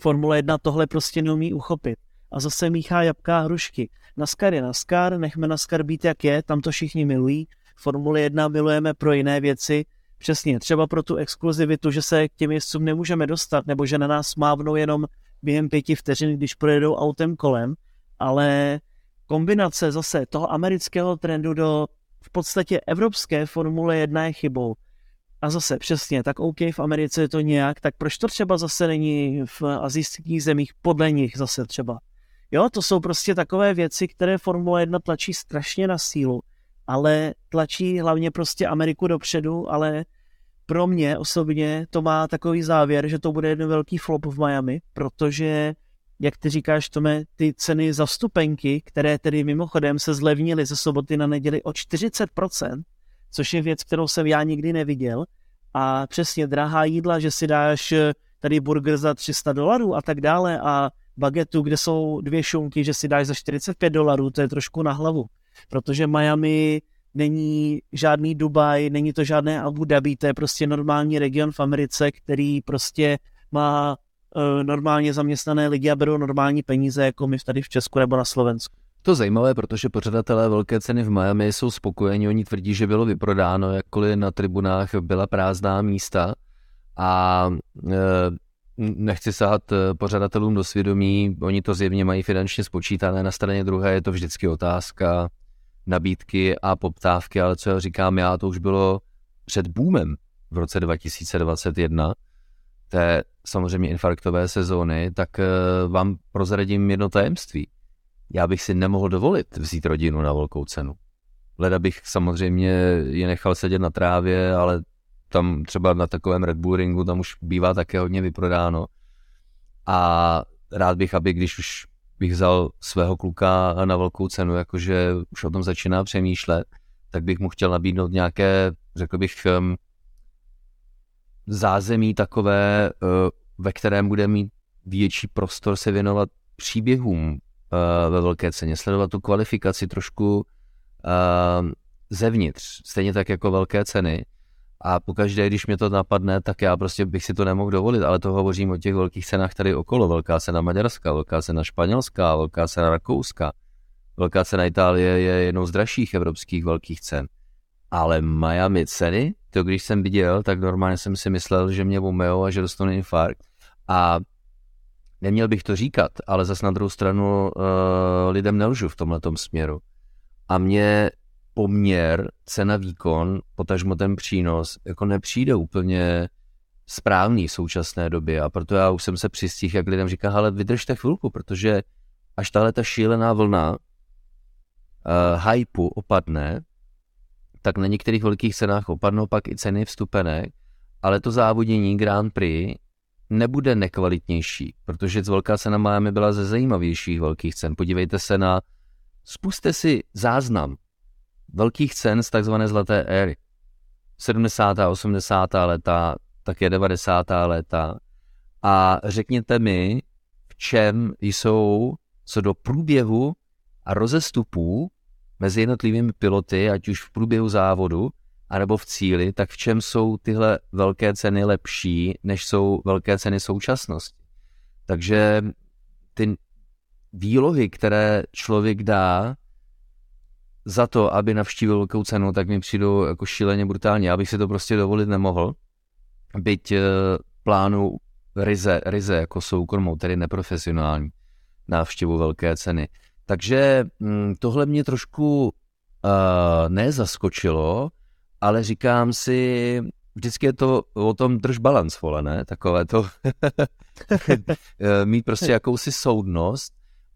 Formule 1 tohle prostě neumí uchopit. A zase míchá jabká hrušky. NASCAR je NASCAR, nechme NASCAR být jak je, tam to všichni milují. Formule 1 milujeme pro jiné věci, přesně třeba pro tu exkluzivitu, že se k těm jezdcům nemůžeme dostat, nebo že na nás mávnou jenom během pěti vteřin, když projedou autem kolem, ale kombinace zase toho amerického trendu do v podstatě evropské Formule 1 je chybou. A zase přesně, tak OK, v Americe je to nějak, tak proč to třeba zase není v azijských zemích podle nich zase třeba? Jo, to jsou prostě takové věci, které Formule 1 tlačí strašně na sílu, ale tlačí hlavně prostě Ameriku dopředu, ale pro mě osobně to má takový závěr, že to bude jeden velký flop v Miami, protože jak ty říkáš, Tome, ty ceny za vstupenky, které tedy mimochodem se zlevnily ze soboty na neděli o 40%, což je věc, kterou jsem já nikdy neviděl. A přesně drahá jídla, že si dáš eh, tady burger za 300 dolarů a tak dále a bagetu, kde jsou dvě šunky, že si dáš za 45 dolarů, to je trošku na hlavu. Protože Miami není žádný Dubaj, není to žádné Abu Dhabi, to je prostě normální region v Americe, který prostě má Eh, normálně zaměstnané lidi a berou normální peníze, jako my tady v Česku nebo na Slovensku. To zajímavé, protože pořadatelé velké ceny v Miami jsou spokojeni, oni tvrdí, že bylo vyprodáno, jakkoliv na tribunách byla prázdná místa a e, nechci sahat eh, pořadatelům do svědomí, oni to zjevně mají finančně spočítané, na straně druhé je to vždycky otázka nabídky a poptávky, ale co já říkám já, to už bylo před boomem v roce 2021, té samozřejmě infarktové sezóny, tak eh, vám prozradím jedno tajemství. Já bych si nemohl dovolit vzít rodinu na velkou cenu. Leda bych samozřejmě je nechal sedět na trávě, ale tam třeba na takovém Red Bull ringu tam už bývá také hodně vyprodáno. A rád bych, aby když už bych vzal svého kluka na velkou cenu, jakože už o tom začíná přemýšlet, tak bych mu chtěl nabídnout nějaké, řekl bych, zázemí takové, eh, ve kterém bude mít větší prostor se věnovat příběhům eh, ve velké ceně, sledovat tu kvalifikaci trošku eh, zevnitř, stejně tak jako velké ceny. A pokaždé, když mě to napadne, tak já prostě bych si to nemohl dovolit, ale to hovořím o těch velkých cenách tady okolo. Velká cena Maďarska, velká cena Španělská, velká cena Rakouska. Velká cena Itálie je jednou z dražších evropských velkých cen. Ale Miami ceny, to když jsem viděl, tak normálně jsem si myslel, že mě umejou a že dostanu infarkt. A neměl bych to říkat, ale zas na druhou stranu uh, lidem nelžu v tomhle směru. A mě poměr cena výkon, potažmo ten přínos, jako nepřijde úplně správný v současné době a proto já už jsem se přistihl, jak lidem říká, ale vydržte chvilku, protože až tahle ta šílená vlna uh, hypeu opadne, tak na některých velkých cenách opadnou pak i ceny vstupenek, ale to závodění Grand Prix nebude nekvalitnější, protože z velká cena Miami byla ze zajímavějších velkých cen. Podívejte se na, spuste si záznam velkých cen z takzvané zlaté éry. 70. 80. leta, také 90. léta. A řekněte mi, v čem jsou co do průběhu a rozestupů mezi jednotlivými piloty, ať už v průběhu závodu, anebo v cíli, tak v čem jsou tyhle velké ceny lepší, než jsou velké ceny současnosti. Takže ty výlohy, které člověk dá za to, aby navštívil velkou cenu, tak mi přijdou jako šíleně brutálně. Já bych si to prostě dovolit nemohl, byť eh, plánu ryze, ryze jako soukromou, tedy neprofesionální návštěvu velké ceny. Takže hm, tohle mě trošku uh, nezaskočilo, ale říkám si, vždycky je to o tom drž balans, vole, ne? Takové to mít prostě jakousi soudnost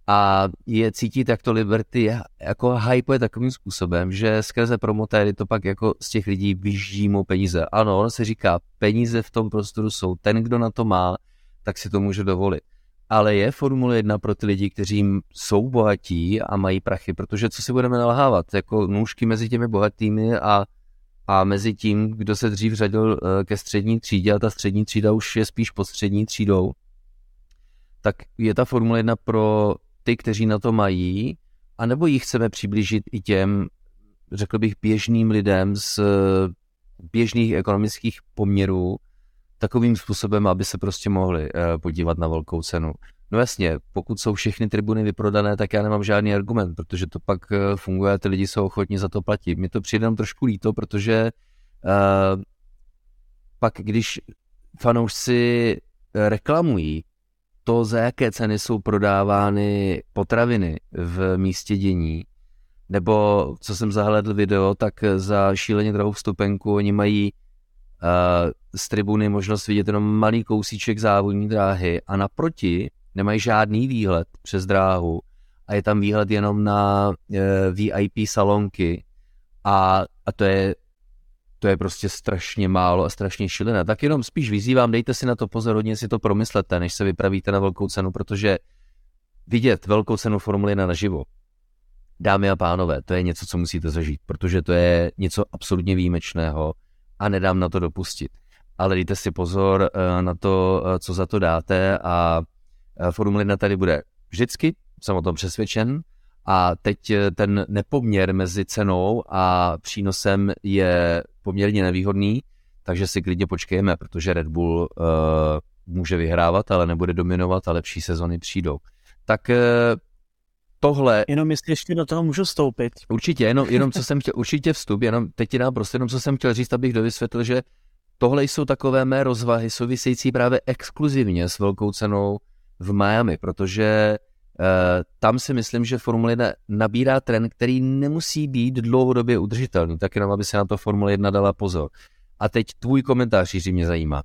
a je cítit, jak to Liberty jako hype takovým způsobem, že skrze promotéry to pak jako z těch lidí vyždí mu peníze. Ano, on se říká, peníze v tom prostoru jsou. Ten, kdo na to má, tak si to může dovolit. Ale je Formule 1 pro ty lidi, kteří jsou bohatí a mají prachy, protože co si budeme nalhávat, jako nůžky mezi těmi bohatými a a mezi tím, kdo se dřív řadil eh, ke střední třídě a ta střední třída už je spíš pod střední třídou, tak je ta Formule 1 pro ty, kteří na to mají, anebo ji chceme přiblížit i těm, řekl bych, běžným lidem z eh, běžných ekonomických poměrů, takovým způsobem, aby se prostě mohli eh, podívat na velkou cenu. No jasně, pokud jsou všechny tribuny vyprodané, tak já nemám žádný argument, protože to pak eh, funguje a ty lidi jsou ochotní za to platit. Mně to přijde jenom trošku líto, protože uh, pak když fanoušci reklamují to, za jaké ceny jsou prodávány potraviny v místě dění, nebo co jsem zahledl video, tak za šíleně drahou vstupenku oni mají uh, z tribuny možnost vidět jenom malý kousíček závodní dráhy a naproti nemají žádný výhled přes dráhu a je tam výhled jenom na e, VIP salonky a, a to je to je prostě strašně málo a strašně šílené. Tak jenom spíš vyzývám, dejte si na to pozor, hodně si to promyslete, než se vypravíte na velkou cenu, protože vidět velkou cenu Formule 1 naživo, dámy a pánové, to je něco, co musíte zažít, protože to je něco absolutně výjimečného a nedám na to dopustit. Ale dejte si pozor e, na to, e, co za to dáte a Eh, Formule 1 tady bude vždycky, jsem o tom přesvědčen. A teď eh, ten nepoměr mezi cenou a přínosem je poměrně nevýhodný, takže si klidně počkejme, protože Red Bull uh, může vyhrávat, ale nebude dominovat a lepší sezony přijdou. Tak uh, tohle... Jenom jestli ještě do toho můžu vstoupit. Určitě, jenom, jenom co jsem chtěl, určitě vstup, jenom teď ti dám prostě jenom co jsem chtěl říct, abych dovysvětlil, že tohle jsou takové mé rozvahy související právě exkluzivně s velkou cenou v Miami, protože tam si myslím, že Formule 1 nabírá trend, který nemusí být dlouhodobě udržitelný, tak jenom aby se na to Formule 1 dala pozor. A teď tvůj komentář, Jiří, mě zajímá.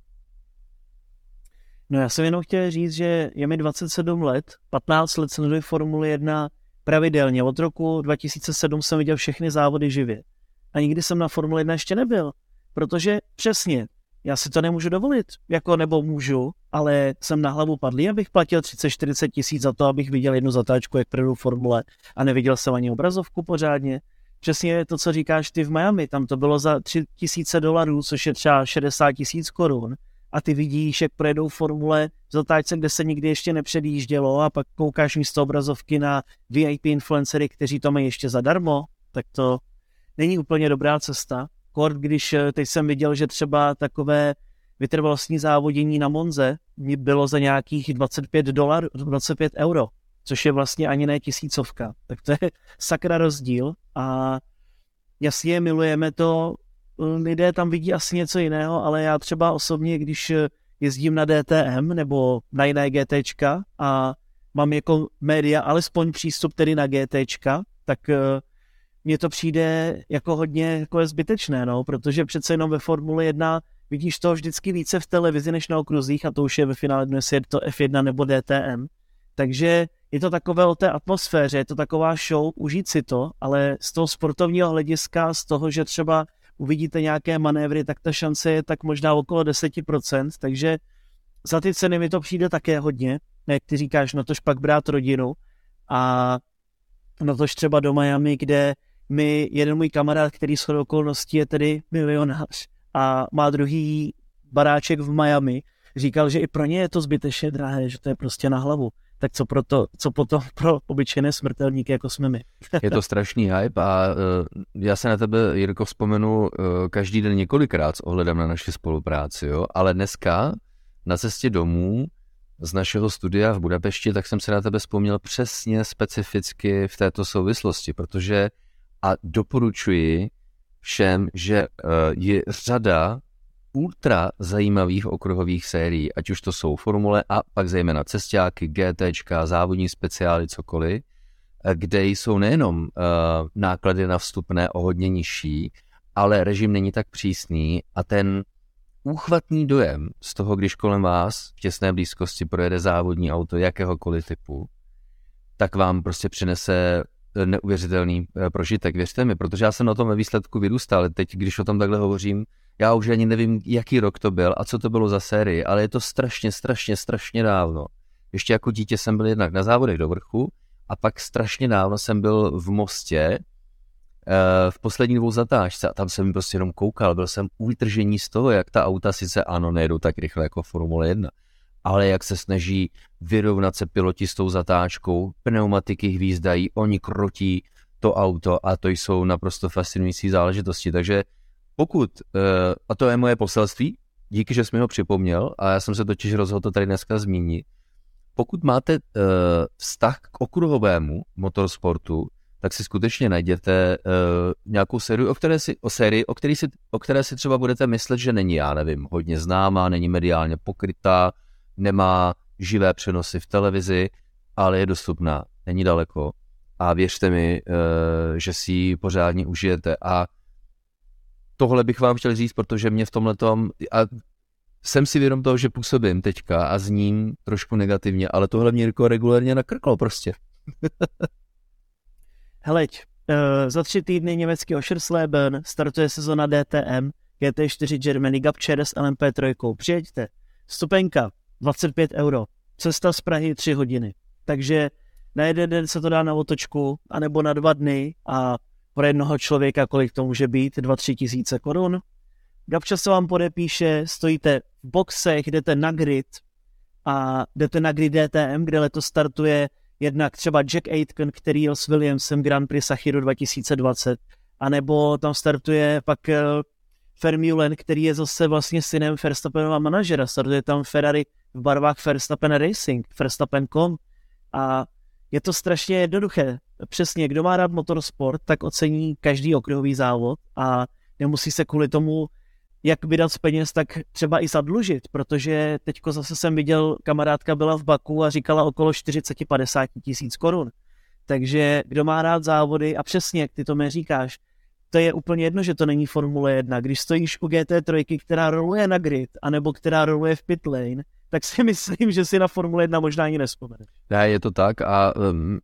No já jsem jenom chtěl říct, že je mi 27 let, 15 let sleduji Formule 1 pravidelně. Od roku 2007 jsem viděl všechny závody živě. A nikdy jsem na Formule 1 ještě nebyl. Protože přesně, já si to nemůžu dovolit, jako nebo můžu, ale jsem na hlavu padlý, abych platil 30-40 tisíc za to, abych viděl jednu zatáčku, jak první formule a neviděl jsem ani obrazovku pořádně. Přesně to, co říkáš ty v Miami, tam to bylo za 3 tisíce dolarů, což je třeba 60 tisíc korun a ty vidíš, jak projedou formule v zatáčce, kde se nikdy ještě nepředjíždělo a pak koukáš místo obrazovky na VIP influencery, kteří to mají ještě zadarmo, tak to není úplně dobrá cesta. Kort, když eh, teď jsem viděl, že třeba takové vytrvalostní závodění na Monze bylo za nějakých 25 dolarů, 25 euro, což je vlastně ani ne tisícovka. Tak to je sakra rozdíl a jasně milujeme to, lidé tam vidí asi něco jiného, ale já třeba osobně, když eh, jezdím na DTM nebo na jiné GTčka a mám jako média alespoň přístup tedy na GTčka, tak eh, mně to přijde jako hodně jako je zbytečné, no, protože přece jenom ve Formule 1 vidíš to vždycky více v televizi než na okruzích a to už je ve finále dnes je to F1 nebo DTM. Takže je to takové o té atmosféře, je to taková show, užít si to, ale z toho sportovního hlediska, z toho, že třeba uvidíte nějaké manévry, tak ta šance je tak možná okolo 10%, takže za ty ceny mi to přijde také hodně, jak ty říkáš, no tož pak brát rodinu a no tož třeba do Miami, kde mi jeden můj kamarád, který s okolností je tedy milionář a má druhý baráček v Miami, říkal, že i pro ně je to zbytečně drahé, že to je prostě na hlavu. Tak co, pro to, co potom pro obyčejné smrtelníky, jako jsme my. je to strašný hype a uh, já se na tebe, Jirko, vzpomenu uh, každý den několikrát s ohledem na naši spolupráci, jo? ale dneska na cestě domů z našeho studia v Budapešti, tak jsem se na tebe vzpomněl přesně specificky v této souvislosti, protože a doporučuji všem, že eh, je řada ultra zajímavých okruhových sérií, ať už to jsou formule a pak zejména cestáky, GT, závodní speciály, cokoliv, eh, kde jsou nejenom uh, náklady na vstupné o hodně nižší, ale režim není tak přísný a ten úchvatný dojem z toho, když kolem vás v těsné blízkosti projede závodní auto jakéhokoliv typu, tak vám prostě přinese neuvěřitelný eh, prožitek, věřte mi, protože já jsem na tom ve výsledku vyrůstal, teď když o tom takhle hovořím, já už ani nevím, jaký rok to byl a co to bylo za sérii, ale je to strašně, strašně, strašně dávno. Ještě jako dítě jsem byl jednak na závodech do vrchu a pak strašně dávno jsem byl v Mostě eh, v poslední dvou zatáčce a tam jsem prostě jenom koukal, byl jsem ultržení z toho, jak ta auta sice ano, nejedou tak rychle jako Formule 1, ale jak se snaží vyrovnat se piloti s tou zatáčkou, pneumatiky hvízdají, oni krotí to auto a to jsou naprosto fascinující záležitosti. Takže pokud, eh, a to je moje poselství, díky, že jsi mi ho připomněl a já jsem se totiž rozhodl to tady dneska zmínit, pokud máte eh, vztah k okruhovému motorsportu, tak si skutečně najděte uh, nějakou sérii, o které si, o sérii, o, který si, o které si třeba budete myslet, že není, já nevím, hodně známá, není mediálně pokrytá, nemá živé přenosy v televizi, ale je dostupná, není daleko. A věřte mi, eh, že si ji pořádně užijete. A tohle bych vám chtěl říct, protože mě v tomhle tom, a jsem si vědom toho, že působím teďka a zním trošku negativně, ale tohle mě Jirko regulérně nakrklo prostě. Heleď, uh, za tři týdny německý Oschersleben startuje sezona DTM, GT4 Germany Gap s LMP3. Přijeďte. Stupenka 25 euro. Cesta z Prahy 3 hodiny. Takže na jeden den se to dá na otočku, anebo na dva dny a pro jednoho člověka, kolik to může být, 2-3 tisíce korun. Gabča se vám podepíše, stojíte v boxech, jdete na grid a jdete na grid DTM, kde letos startuje jednak třeba Jack Aitken, který jel s Williamsem Grand Prix Sachiru 2020, anebo tam startuje pak eh, Fermulen, který je zase vlastně synem Verstappenova manažera, startuje tam Ferrari v barvách Verstappen Racing, Verstappen.com a je to strašně jednoduché. Přesně, kdo má rád motorsport, tak ocení každý okruhový závod a nemusí se kvůli tomu, jak vydat z peněz, tak třeba i zadlužit, protože teďko zase jsem viděl, kamarádka byla v Baku a říkala okolo 40-50 tisíc korun. Takže kdo má rád závody a přesně, jak ty to mě říkáš, to je úplně jedno, že to není Formule 1. Když stojíš u GT3, která roluje na grid, anebo která roluje v pit lane, tak si myslím, že si na Formule 1 možná ani nespomeneš. Ne, je to tak a um,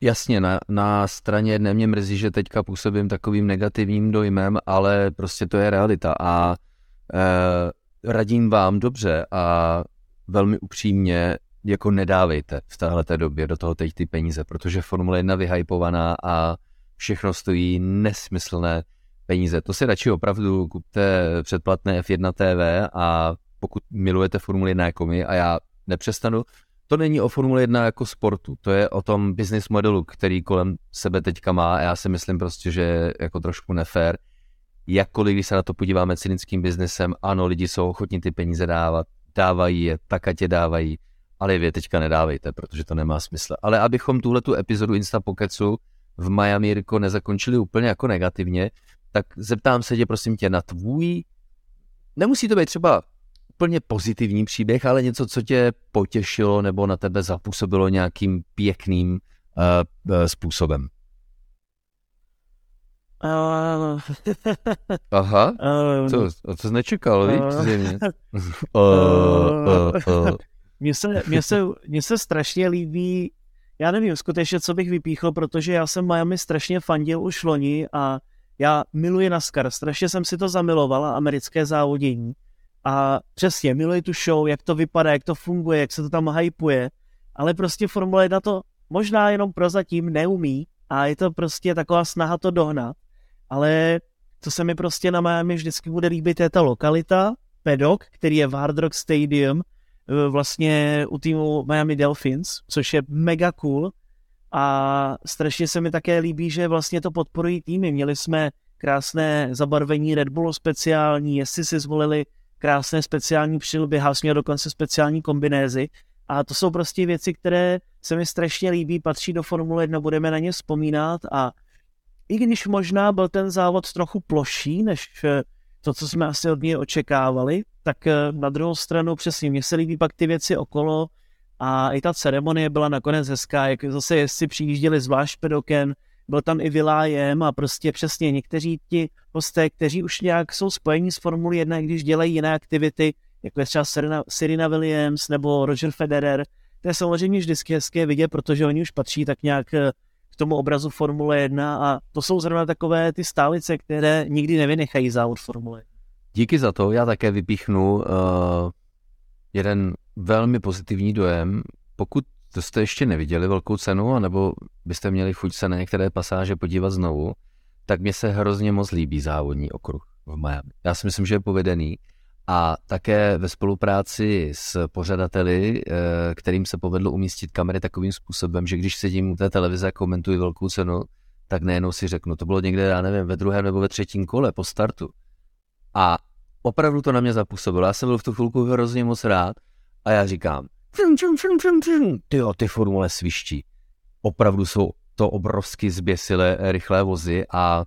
jasně, na, na straně jedné mě mrzí, že teďka působím takovým negativním dojmem, ale prostě to je realita a uh, radím vám dobře a velmi upřímně jako nedávejte v téhle době do toho teď ty peníze, protože Formule 1 vyhypovaná a všechno stojí nesmyslné peníze. To si radši opravdu kupte předplatné F1 TV a pokud milujete Formuli 1 jako my a já nepřestanu, to není o Formuli 1 jako sportu, to je o tom business modelu, který kolem sebe teďka má a já si myslím prostě, že je jako trošku nefér. Jakkoliv, když se na to podíváme cynickým biznesem, ano, lidi jsou ochotní ty peníze dávat, dávají je, tak ať je dávají, ale vy je teďka nedávejte, protože to nemá smysl. Ale abychom tuhle tu epizodu Insta Pokecu v Miami Jirko nezakončili úplně jako negativně, tak zeptám se tě prosím tě na tvůj, nemusí to být třeba úplně pozitivní příběh, ale něco, co tě potěšilo nebo na tebe zapůsobilo nějakým pěkným uh, uh, způsobem. Uh, Aha, uh, to, to jsi nečekal, víš, Uh, zřejmě. Uh, uh, uh. Mně se, mně, se, mně se strašně líbí, já nevím skutečně, co bych vypíchl, protože já jsem Miami strašně fandil už loni a já miluji NASCAR, strašně jsem si to zamilovala, americké závodění. A přesně, miluji tu show, jak to vypadá, jak to funguje, jak se to tam hypuje, ale prostě Formule 1 to možná jenom prozatím neumí a je to prostě taková snaha to dohnat. Ale co se mi prostě na Miami vždycky bude líbit, je ta lokalita, pedok, který je v Hard Rock Stadium, eh, vlastně u týmu Miami Dolphins, což je mega cool a strašně se mi také líbí, že vlastně to podporují týmy. Měli jsme krásné zabarvení Red Bullu speciální, jestli si zvolili krásné speciální přilby, Haas měl dokonce speciální kombinézy. A to jsou prostě věci, které se mi strašně líbí, patří do Formule 1, budeme na ně vzpomínat. A i když možná byl ten závod trochu ploší, než eh, to, co jsme asi od něj očekávali, tak eh, na druhou stranu přesně, mně se líbí pak ty věci okolo. A i ta ceremonie byla nakonec hezká, jak zase jestli přijížděli zvlášť pedoken, byl tam i Vilájem a prostě přesně někteří ti hosté, kteří už nějak jsou spojení s Formuli 1, když dělají jiné aktivity, jako je třeba Serena, Serena Williams nebo Roger Federer, to je samozřejmě vždycky hezké vidět, protože oni už patří tak nějak eh, k tomu obrazu Formule 1 a to jsou zrovna takové ty stálice, které nikdy nevynechají závod Formule 1. Díky za to, já také vypíchnu uh, jeden velmi pozitivní dojem. Pokud to jste ještě neviděli velkou cenu, anebo byste měli chuť se na některé pasáže podívat znovu, tak mně se hrozně moc líbí závodní okruh v Miami. Já si myslím, že je povedený a také ve spolupráci s pořadateli, eh, kterým se povedlo umístit kamery takovým způsobem, že když sedím u té televize a komentuji velkou cenu, tak nejenom si řeknu, to bylo někde, já nevím, ve druhém nebo ve třetím kole po startu. A opravdu to na mě zapůsobilo. Já jsem byl v tu chvilku hrozně moc rád a já říkám, ty ty formule sviští. Opravdu jsou to obrovsky zběsilé rychlé vozy a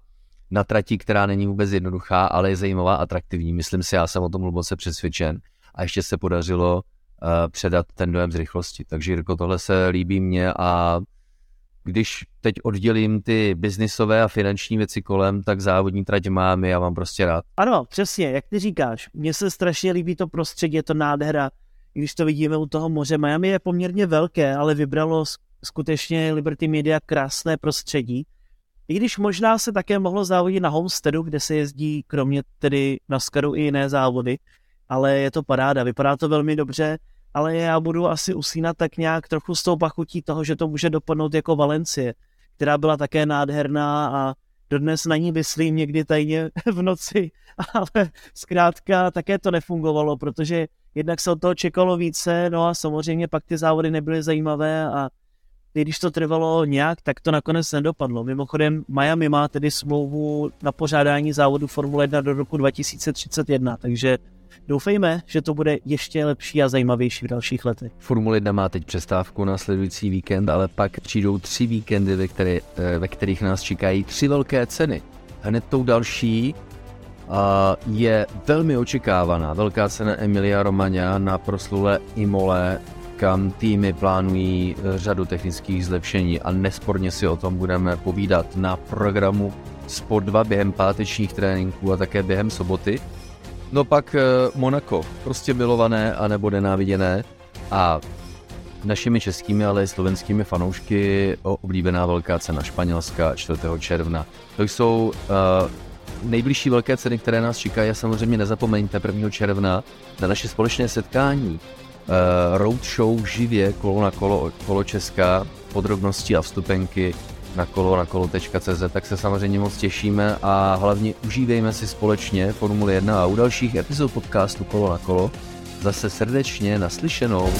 na trati, která není vůbec jednoduchá, ale je zajímavá a atraktivní. Myslím si, já jsem o tom hluboce přesvědčen. A ještě se podařilo uh, předat ten dojem z rychlosti. Takže Jirko, tohle se líbí mně a když teď oddělím ty biznisové a finanční věci kolem, tak závodní trať mám, já mám prostě rád. Ano, přesně, jak ty říkáš. Mně se strašně líbí to prostředí, je to nádhera. Když to vidíme u toho moře, Miami je poměrně velké, ale vybralo skutečně Liberty Media krásné prostředí. I když možná se také mohlo závodit na Homesteadu, kde se jezdí kromě tedy na Skaru i jiné závody, ale je to paráda, vypadá to velmi dobře, ale já budu asi usínat tak nějak trochu s tou pachutí toho, že to může dopadnout jako Valencie, která byla také nádherná a dodnes na ní myslím někdy tajně v noci, ale zkrátka také to nefungovalo, protože jednak se od toho čekalo více, no a samozřejmě pak ty závody nebyly zajímavé a když to trvalo nějak, tak to nakonec nedopadlo. Mimochodem, Miami má tedy smlouvu na pořádání závodu Formule 1 do roku 2031, takže doufejme, že to bude ještě lepší a zajímavější v dalších letech. Formule 1 má teď přestávku na sledující víkend, ale pak přijdou tři víkendy, ve, které, ve kterých nás čekají tři velké ceny. Hned tou další je velmi očekávaná velká cena Emilia Romagna na proslulé Imole kam týmy plánují eh, řadu technických zlepšení a nesporně si o tom budeme povídat na programu Sport 2 během pátečních tréninků a také během soboty. No pak eh, Monako, prostě milované a nebo nenáviděné a našimi českými, ale i slovenskými fanoušky oblíbená velká cena Španělska 4. června. To jsou uh, nejbližší velké ceny, které nás čekají samozřejmě nezapomeňte 1. června na naše společné setkání uh, roadshow živě kolo na kolo, kolo Česká, podrobnosti a vstupenky na kolo na kolo.cz, tak se samozřejmě moc těšíme a hlavně užívejme si společně Formule 1 a u dalších epizod podcastu Kolo na kolo zase srdečně naslyšenou.